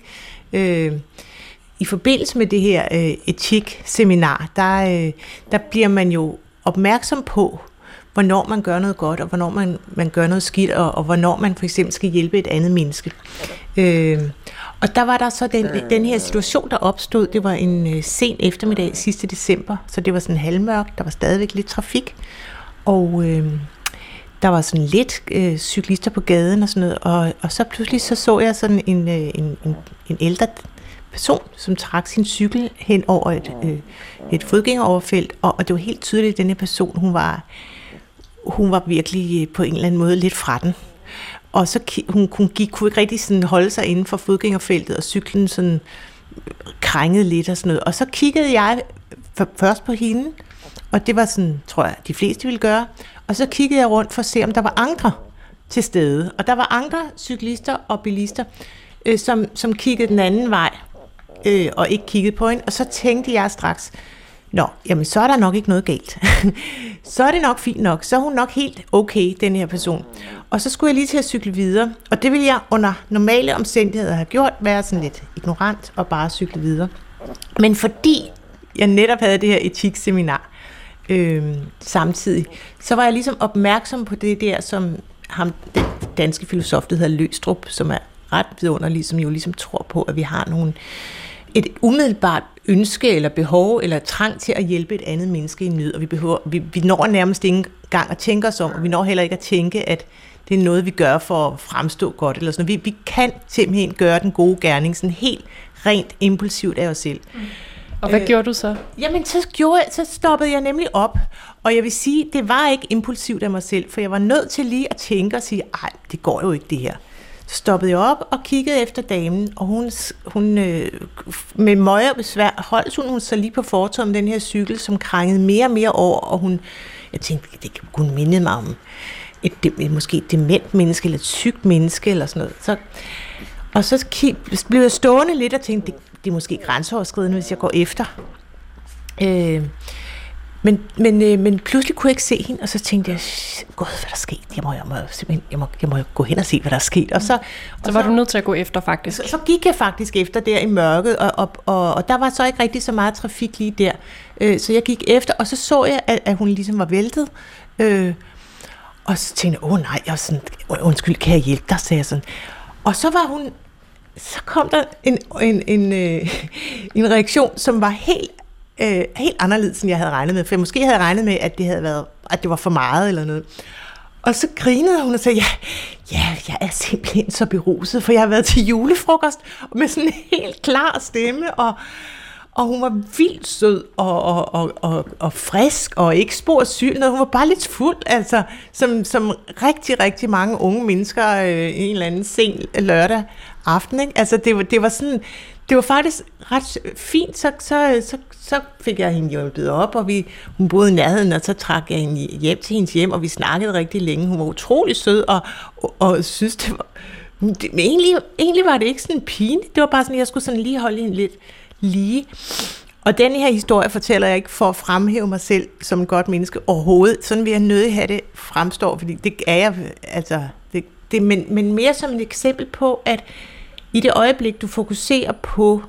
Øh, i forbindelse med det her øh, etik-seminar, der, øh, der bliver man jo opmærksom på, hvornår man gør noget godt, og hvornår man, man gør noget skidt, og, og hvornår man for eksempel skal hjælpe et andet menneske. Øh, og der var der så den, den her situation, der opstod, det var en øh, sen eftermiddag sidste december, så det var sådan halvmørkt, der var stadigvæk lidt trafik, og øh, der var sådan lidt øh, cyklister på gaden og sådan noget, og, og så pludselig så så jeg sådan en, øh, en, en, en ældre person, som trak sin cykel hen over et, øh, et fodgængeroverfelt, og, og det var helt tydeligt, at denne person, hun var, hun var virkelig øh, på en eller anden måde lidt fra den. Og så hun, hun gik, kunne ikke rigtig sådan holde sig inden for fodgængerfeltet, og cyklen sådan øh, krængede lidt og sådan noget. Og så kiggede jeg først på hende, og det var sådan, tror jeg, de fleste ville gøre. Og så kiggede jeg rundt for at se, om der var andre til stede. Og der var andre cyklister og bilister, øh, som, som kiggede den anden vej øh, og ikke kiggede på hende. Og så tænkte jeg straks, Nå, jamen så er der nok ikke noget galt. så er det nok fint nok. Så er hun nok helt okay, den her person. Og så skulle jeg lige til at cykle videre. Og det ville jeg under normale omstændigheder have gjort, være sådan lidt ignorant og bare cykle videre. Men fordi jeg netop havde det her etikseminar øh, samtidig, så var jeg ligesom opmærksom på det der, som ham, den danske filosof, der hedder Løstrup, som er ret vidunderlig, som jo ligesom tror på, at vi har nogle et umiddelbart ønske eller behov eller trang til at hjælpe et andet menneske i nød, og vi, behøver, vi, vi når nærmest ikke engang at tænke os om, og vi når heller ikke at tænke, at det er noget, vi gør for at fremstå godt. Eller sådan. Vi, vi kan simpelthen gøre den gode gerning sådan helt rent impulsivt af os selv. Mm. Og hvad øh, gjorde du så? Jamen, så, gjorde, så stoppede jeg nemlig op. Og jeg vil sige, det var ikke impulsivt af mig selv, for jeg var nødt til lige at tænke og sige, ej, det går jo ikke det her. Stoppede jeg op og kiggede efter damen, og hun, hun øh, med møje og besvær holdt hun, hun så lige på fortorvet med den her cykel, som krængede mere og mere over, og hun, jeg tænkte, det kunne minde mig om et, et, måske et dement menneske, eller et sygt menneske, eller sådan noget. Så, og så blev jeg stående lidt og tænkte, det, det er måske grænseoverskridende, hvis jeg går efter. Øh, men, men, øh, men pludselig kunne jeg ikke se hende, og så tænkte jeg, gud, hvad der er sket? Jeg må, jeg må, jeg må, jeg må gå hen og se, hvad der er sket. Og så, og så var så, du nødt til at gå efter, faktisk? Så, så gik jeg faktisk efter der i mørket, og, og, og, og der var så ikke rigtig så meget trafik lige der. Øh, så jeg gik efter, og så så jeg, at, at hun ligesom var væltet. Øh, og så tænkte jeg, åh nej, jeg sådan, undskyld, kan jeg hjælpe dig, sagde jeg sådan. Og så var hun, så kom der en, en, en, øh, en reaktion, som var helt øh, helt anderledes, end jeg havde regnet med. For jeg måske havde regnet med, at det, havde været, at det var for meget eller noget. Og så grinede hun og sagde, ja, ja, jeg er simpelthen så beruset, for jeg har været til julefrokost med sådan en helt klar stemme, og, og hun var vildt sød og, og, og, og, og frisk og ikke spor syg. Hun var bare lidt fuld, altså, som, som rigtig, rigtig mange unge mennesker øh, en eller anden sen lørdag aften. Ikke? Altså, det, var, det var sådan, det var faktisk ret fint, så, så, så, så fik jeg hende hjulpet op, og vi, hun boede i nærheden, og så trak jeg hende hjem til hendes hjem, og vi snakkede rigtig længe. Hun var utrolig sød, og, og, og synes, det var Det, men egentlig, egentlig var det ikke sådan pinligt. Det var bare sådan, at jeg skulle sådan lige holde hende lidt lige. Og den her historie fortæller jeg ikke for at fremhæve mig selv som et godt menneske overhovedet. Sådan vil jeg nødig have det fremstår, fordi det er jeg, altså, det, det, men, men mere som et eksempel på, at i det øjeblik, du fokuserer på,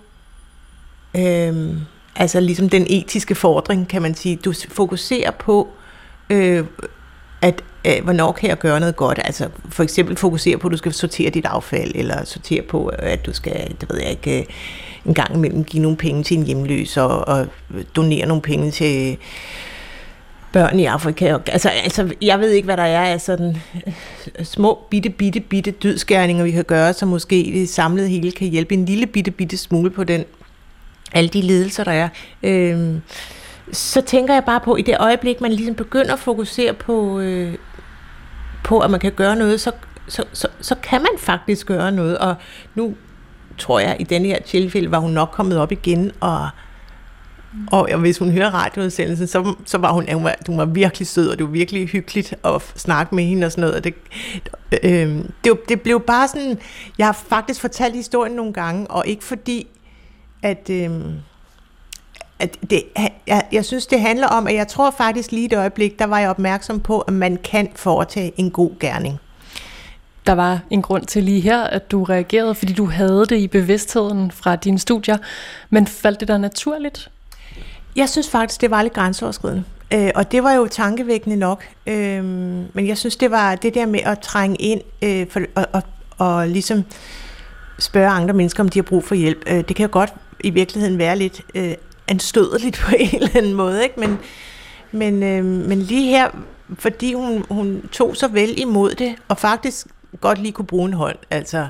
øhm, altså ligesom den etiske fordring, kan man sige, du fokuserer på, øh, at øh, hvornår kan jeg gøre noget godt? Altså for eksempel fokusere på, at du skal sortere dit affald, eller sortere på, at du skal, det ved jeg ikke, øh, en gang imellem give nogle penge til en hjemløs, og, og donere nogle penge til børn i Afrika. Altså, altså, jeg ved ikke, hvad der er af sådan øh, små, bitte, bitte, bitte dødsgærninger, vi kan gøre, som måske det samlede hele kan hjælpe en lille, bitte, bitte smule på den, alle de lidelser, der er. Øhm, så tænker jeg bare på, i det øjeblik, man ligesom begynder at fokusere på, øh, på at man kan gøre noget, så, så, så, så kan man faktisk gøre noget. Og nu tror jeg, i denne her tilfælde, var hun nok kommet op igen, og, og hvis hun hører radioudsendelsen, så, så var hun, hun var, hun var virkelig sød, og det var virkelig hyggeligt at snakke med hende og sådan noget. Og det, øh, det, det blev bare sådan, jeg har faktisk fortalt historien nogle gange, og ikke fordi, at... Øh, at det, jeg, jeg synes, det handler om, at jeg tror faktisk lige i et øjeblik, der var jeg opmærksom på, at man kan foretage en god gerning. Der var en grund til lige her, at du reagerede, fordi du havde det i bevidstheden fra dine studier. Men faldt det dig naturligt? Jeg synes faktisk, det var lidt grænseoverskridende. Øh, og det var jo tankevækkende nok. Øh, men jeg synes, det var det der med at trænge ind øh, for, og, og, og ligesom spørge andre mennesker, om de har brug for hjælp. Øh, det kan jo godt i virkeligheden være lidt øh, anstødeligt på en eller anden måde, ikke? Men, men, øh, men lige her, fordi hun, hun tog så vel imod det, og faktisk godt lige kunne bruge en hånd, altså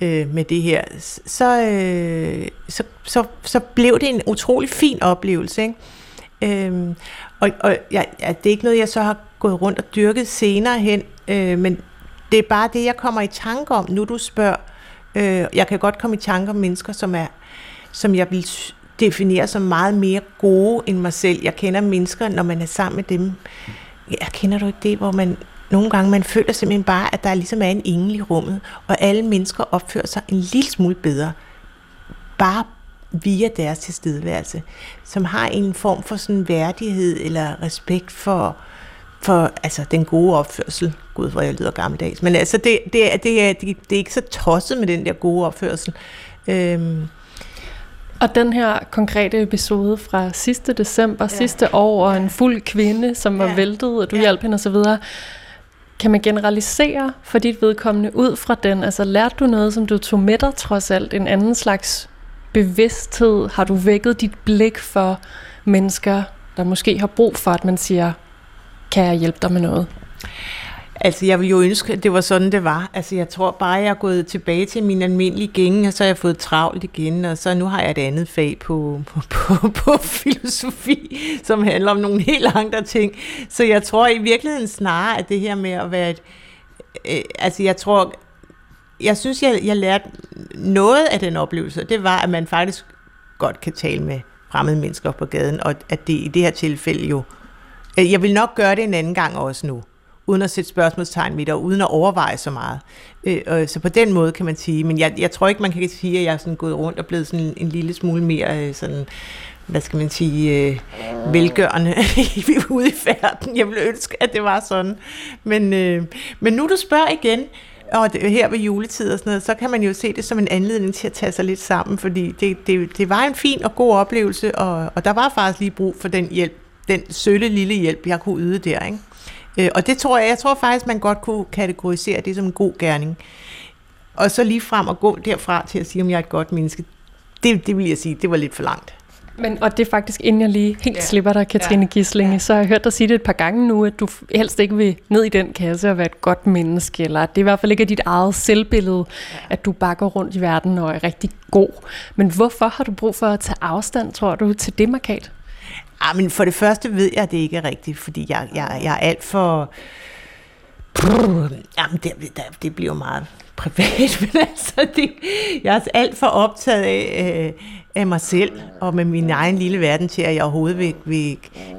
øh, med det her, så, øh, så, så, så blev det en utrolig fin oplevelse. Ikke? Øhm, og og jeg, ja, det er ikke noget, jeg så har gået rundt og dyrket senere hen, øh, men det er bare det, jeg kommer i tanke om, nu du spørger. Øh, jeg kan godt komme i tanke om mennesker, som er som jeg vil definere som meget mere gode end mig selv. Jeg kender mennesker, når man er sammen med dem. Jeg kender du ikke det, hvor man nogle gange man føler simpelthen bare, at der ligesom er en engel i rummet, og alle mennesker opfører sig en lille smule bedre. Bare via deres tilstedeværelse, som har en form for sådan værdighed eller respekt for, for altså, den gode opførsel. Gud, hvor jeg lyder gammeldags. Men altså, det, det, er, det, er, det, det er ikke så tosset med den der gode opførsel. Øhm, og den her konkrete episode fra sidste december, ja. sidste år, og en fuld kvinde, som var Ja. væltet, og du ja. hjalp hende osv., kan man generalisere for dit vedkommende ud fra den? Altså lærte du noget, som du tog med dig trods alt? En anden slags bevidsthed? Har du vækket dit blik for mennesker, der måske har brug for, at man siger, kan jeg hjælpe dig med noget? Altså, jeg ville jo ønske, at det var sådan, det var. Altså, jeg tror bare, jeg er gået tilbage til min almindelige gænge, og så har jeg fået travlt igen, og så nu har jeg et andet fag på, på, på, på filosofi, som handler om nogle helt andre ting. Så jeg tror i virkeligheden snarere, at det her med at være et... Øh, altså, jeg tror... Jeg synes, jeg, jeg lærte noget af den oplevelse, det var, at man faktisk godt kan tale med fremmede mennesker på gaden, og at det i det her tilfælde jo... Øh, jeg vil nok gøre det en anden gang også nu uden at sætte spørgsmålstegn ved det, og uden at overveje så meget. Øh, så på den måde kan man sige, men jeg, jeg tror ikke, man kan sige, at jeg er sådan gået rundt og blevet sådan en lille smule mere øh, sådan, hvad skal man sige, øh, velgørende ude i verden. Jeg ville ønske, at det var sådan. Men, øh, men nu du spørger igen, og det, her ved juletid og sådan noget, så kan man jo se det som en anledning til at tage sig lidt sammen, fordi det, det, det var en fin og god oplevelse, og, og der var faktisk lige brug for den hjælp, den sølle lille hjælp, jeg kunne yde der, ikke? Øh, og det tror jeg, jeg tror faktisk, man godt kunne kategorisere det som en god gerning. Og så lige frem og gå derfra til at sige, om jeg er et godt menneske, det, det vil jeg sige, det var lidt for langt. Men, og det er faktisk, inden jeg lige helt Ja. slipper dig, Katrine ja. Gislinge, ja. så har jeg hørt dig sige det et par gange nu, at du helst ikke vil ned i den kasse og være et godt menneske, eller at det i hvert fald ikke er dit eget selvbillede, ja. at du bakker rundt i verden og er rigtig god. Men hvorfor har du brug for at tage afstand, tror du, til det markat? Ah, men for det første ved jeg, at det ikke er rigtigt, fordi jeg, jeg, jeg er alt for... Jamen, det, det, det bliver meget privat, men altså, det, jeg er alt for optaget af, øh, af mig selv og med min egen lille verden til, at jeg overhovedet vil, vil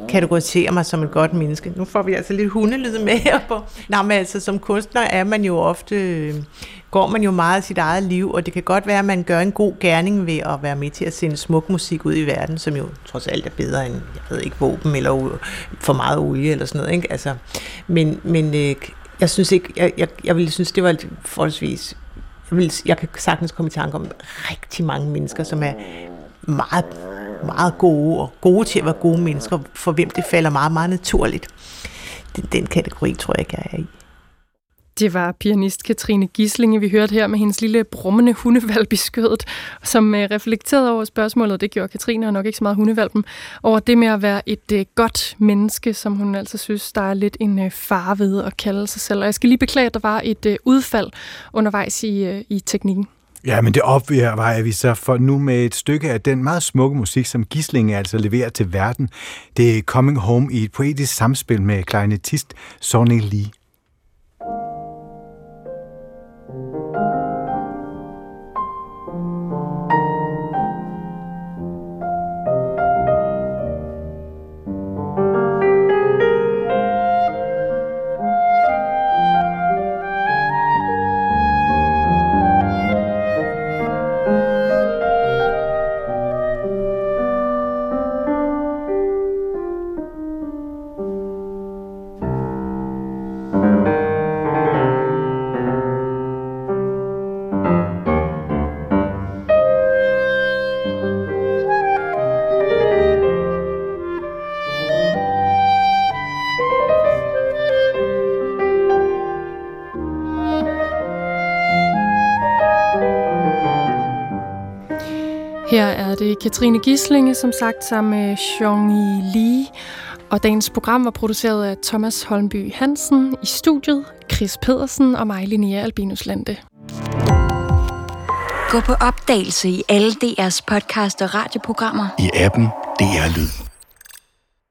kategorisere mig som et godt menneske. Nu får vi altså lidt hundelyd med her på. Nej, men altså, som kunstner er man jo ofte, går man jo meget sit eget liv, og det kan godt være, at man gør en god gerning ved at være med til at sende smuk musik ud i verden, som jo trods alt er bedre end, jeg ved ikke, våben eller for meget olie eller sådan noget, ikke? Altså, men, men øh, jeg synes ikke, jeg, jeg, jeg ville synes, det var forholdsvis vil, jeg kan sagtens komme i tanke om rigtig mange mennesker, som er meget, meget gode, og gode til at være gode mennesker, for hvem det falder meget, meget naturligt. Den, den kategori tror jeg ikke, jeg er i. Det var pianist Katrine Gislinge, vi hørte her med hendes lille brummende hundevalp i skødet, som øh, reflekterede over spørgsmålet, det gjorde Katrine og nok ikke så meget hundevalpen, over det med at være et øh, godt menneske, som hun altså synes, der er lidt en øh, far ved at kalde sig selv. Og jeg skal lige beklage, at der var et udfald undervejs i, i teknikken. Ja, men det opvejer vi så for nu med et stykke af den meget smukke musik, som Gislinge altså leverer til verden. Det er Coming Home i et poetisk samspil med klarinettist Sonny Lee. Katrine Gislinge, som sagt, sammen med Xiongyi Li. Og dagens program var produceret af Thomas Holmby Hansen i studiet, Chris Pedersen og mig, Linnea Albinus Lande. Gå på opdagelse i alle DR's podcast og radioprogrammer. I appen DR Lyd.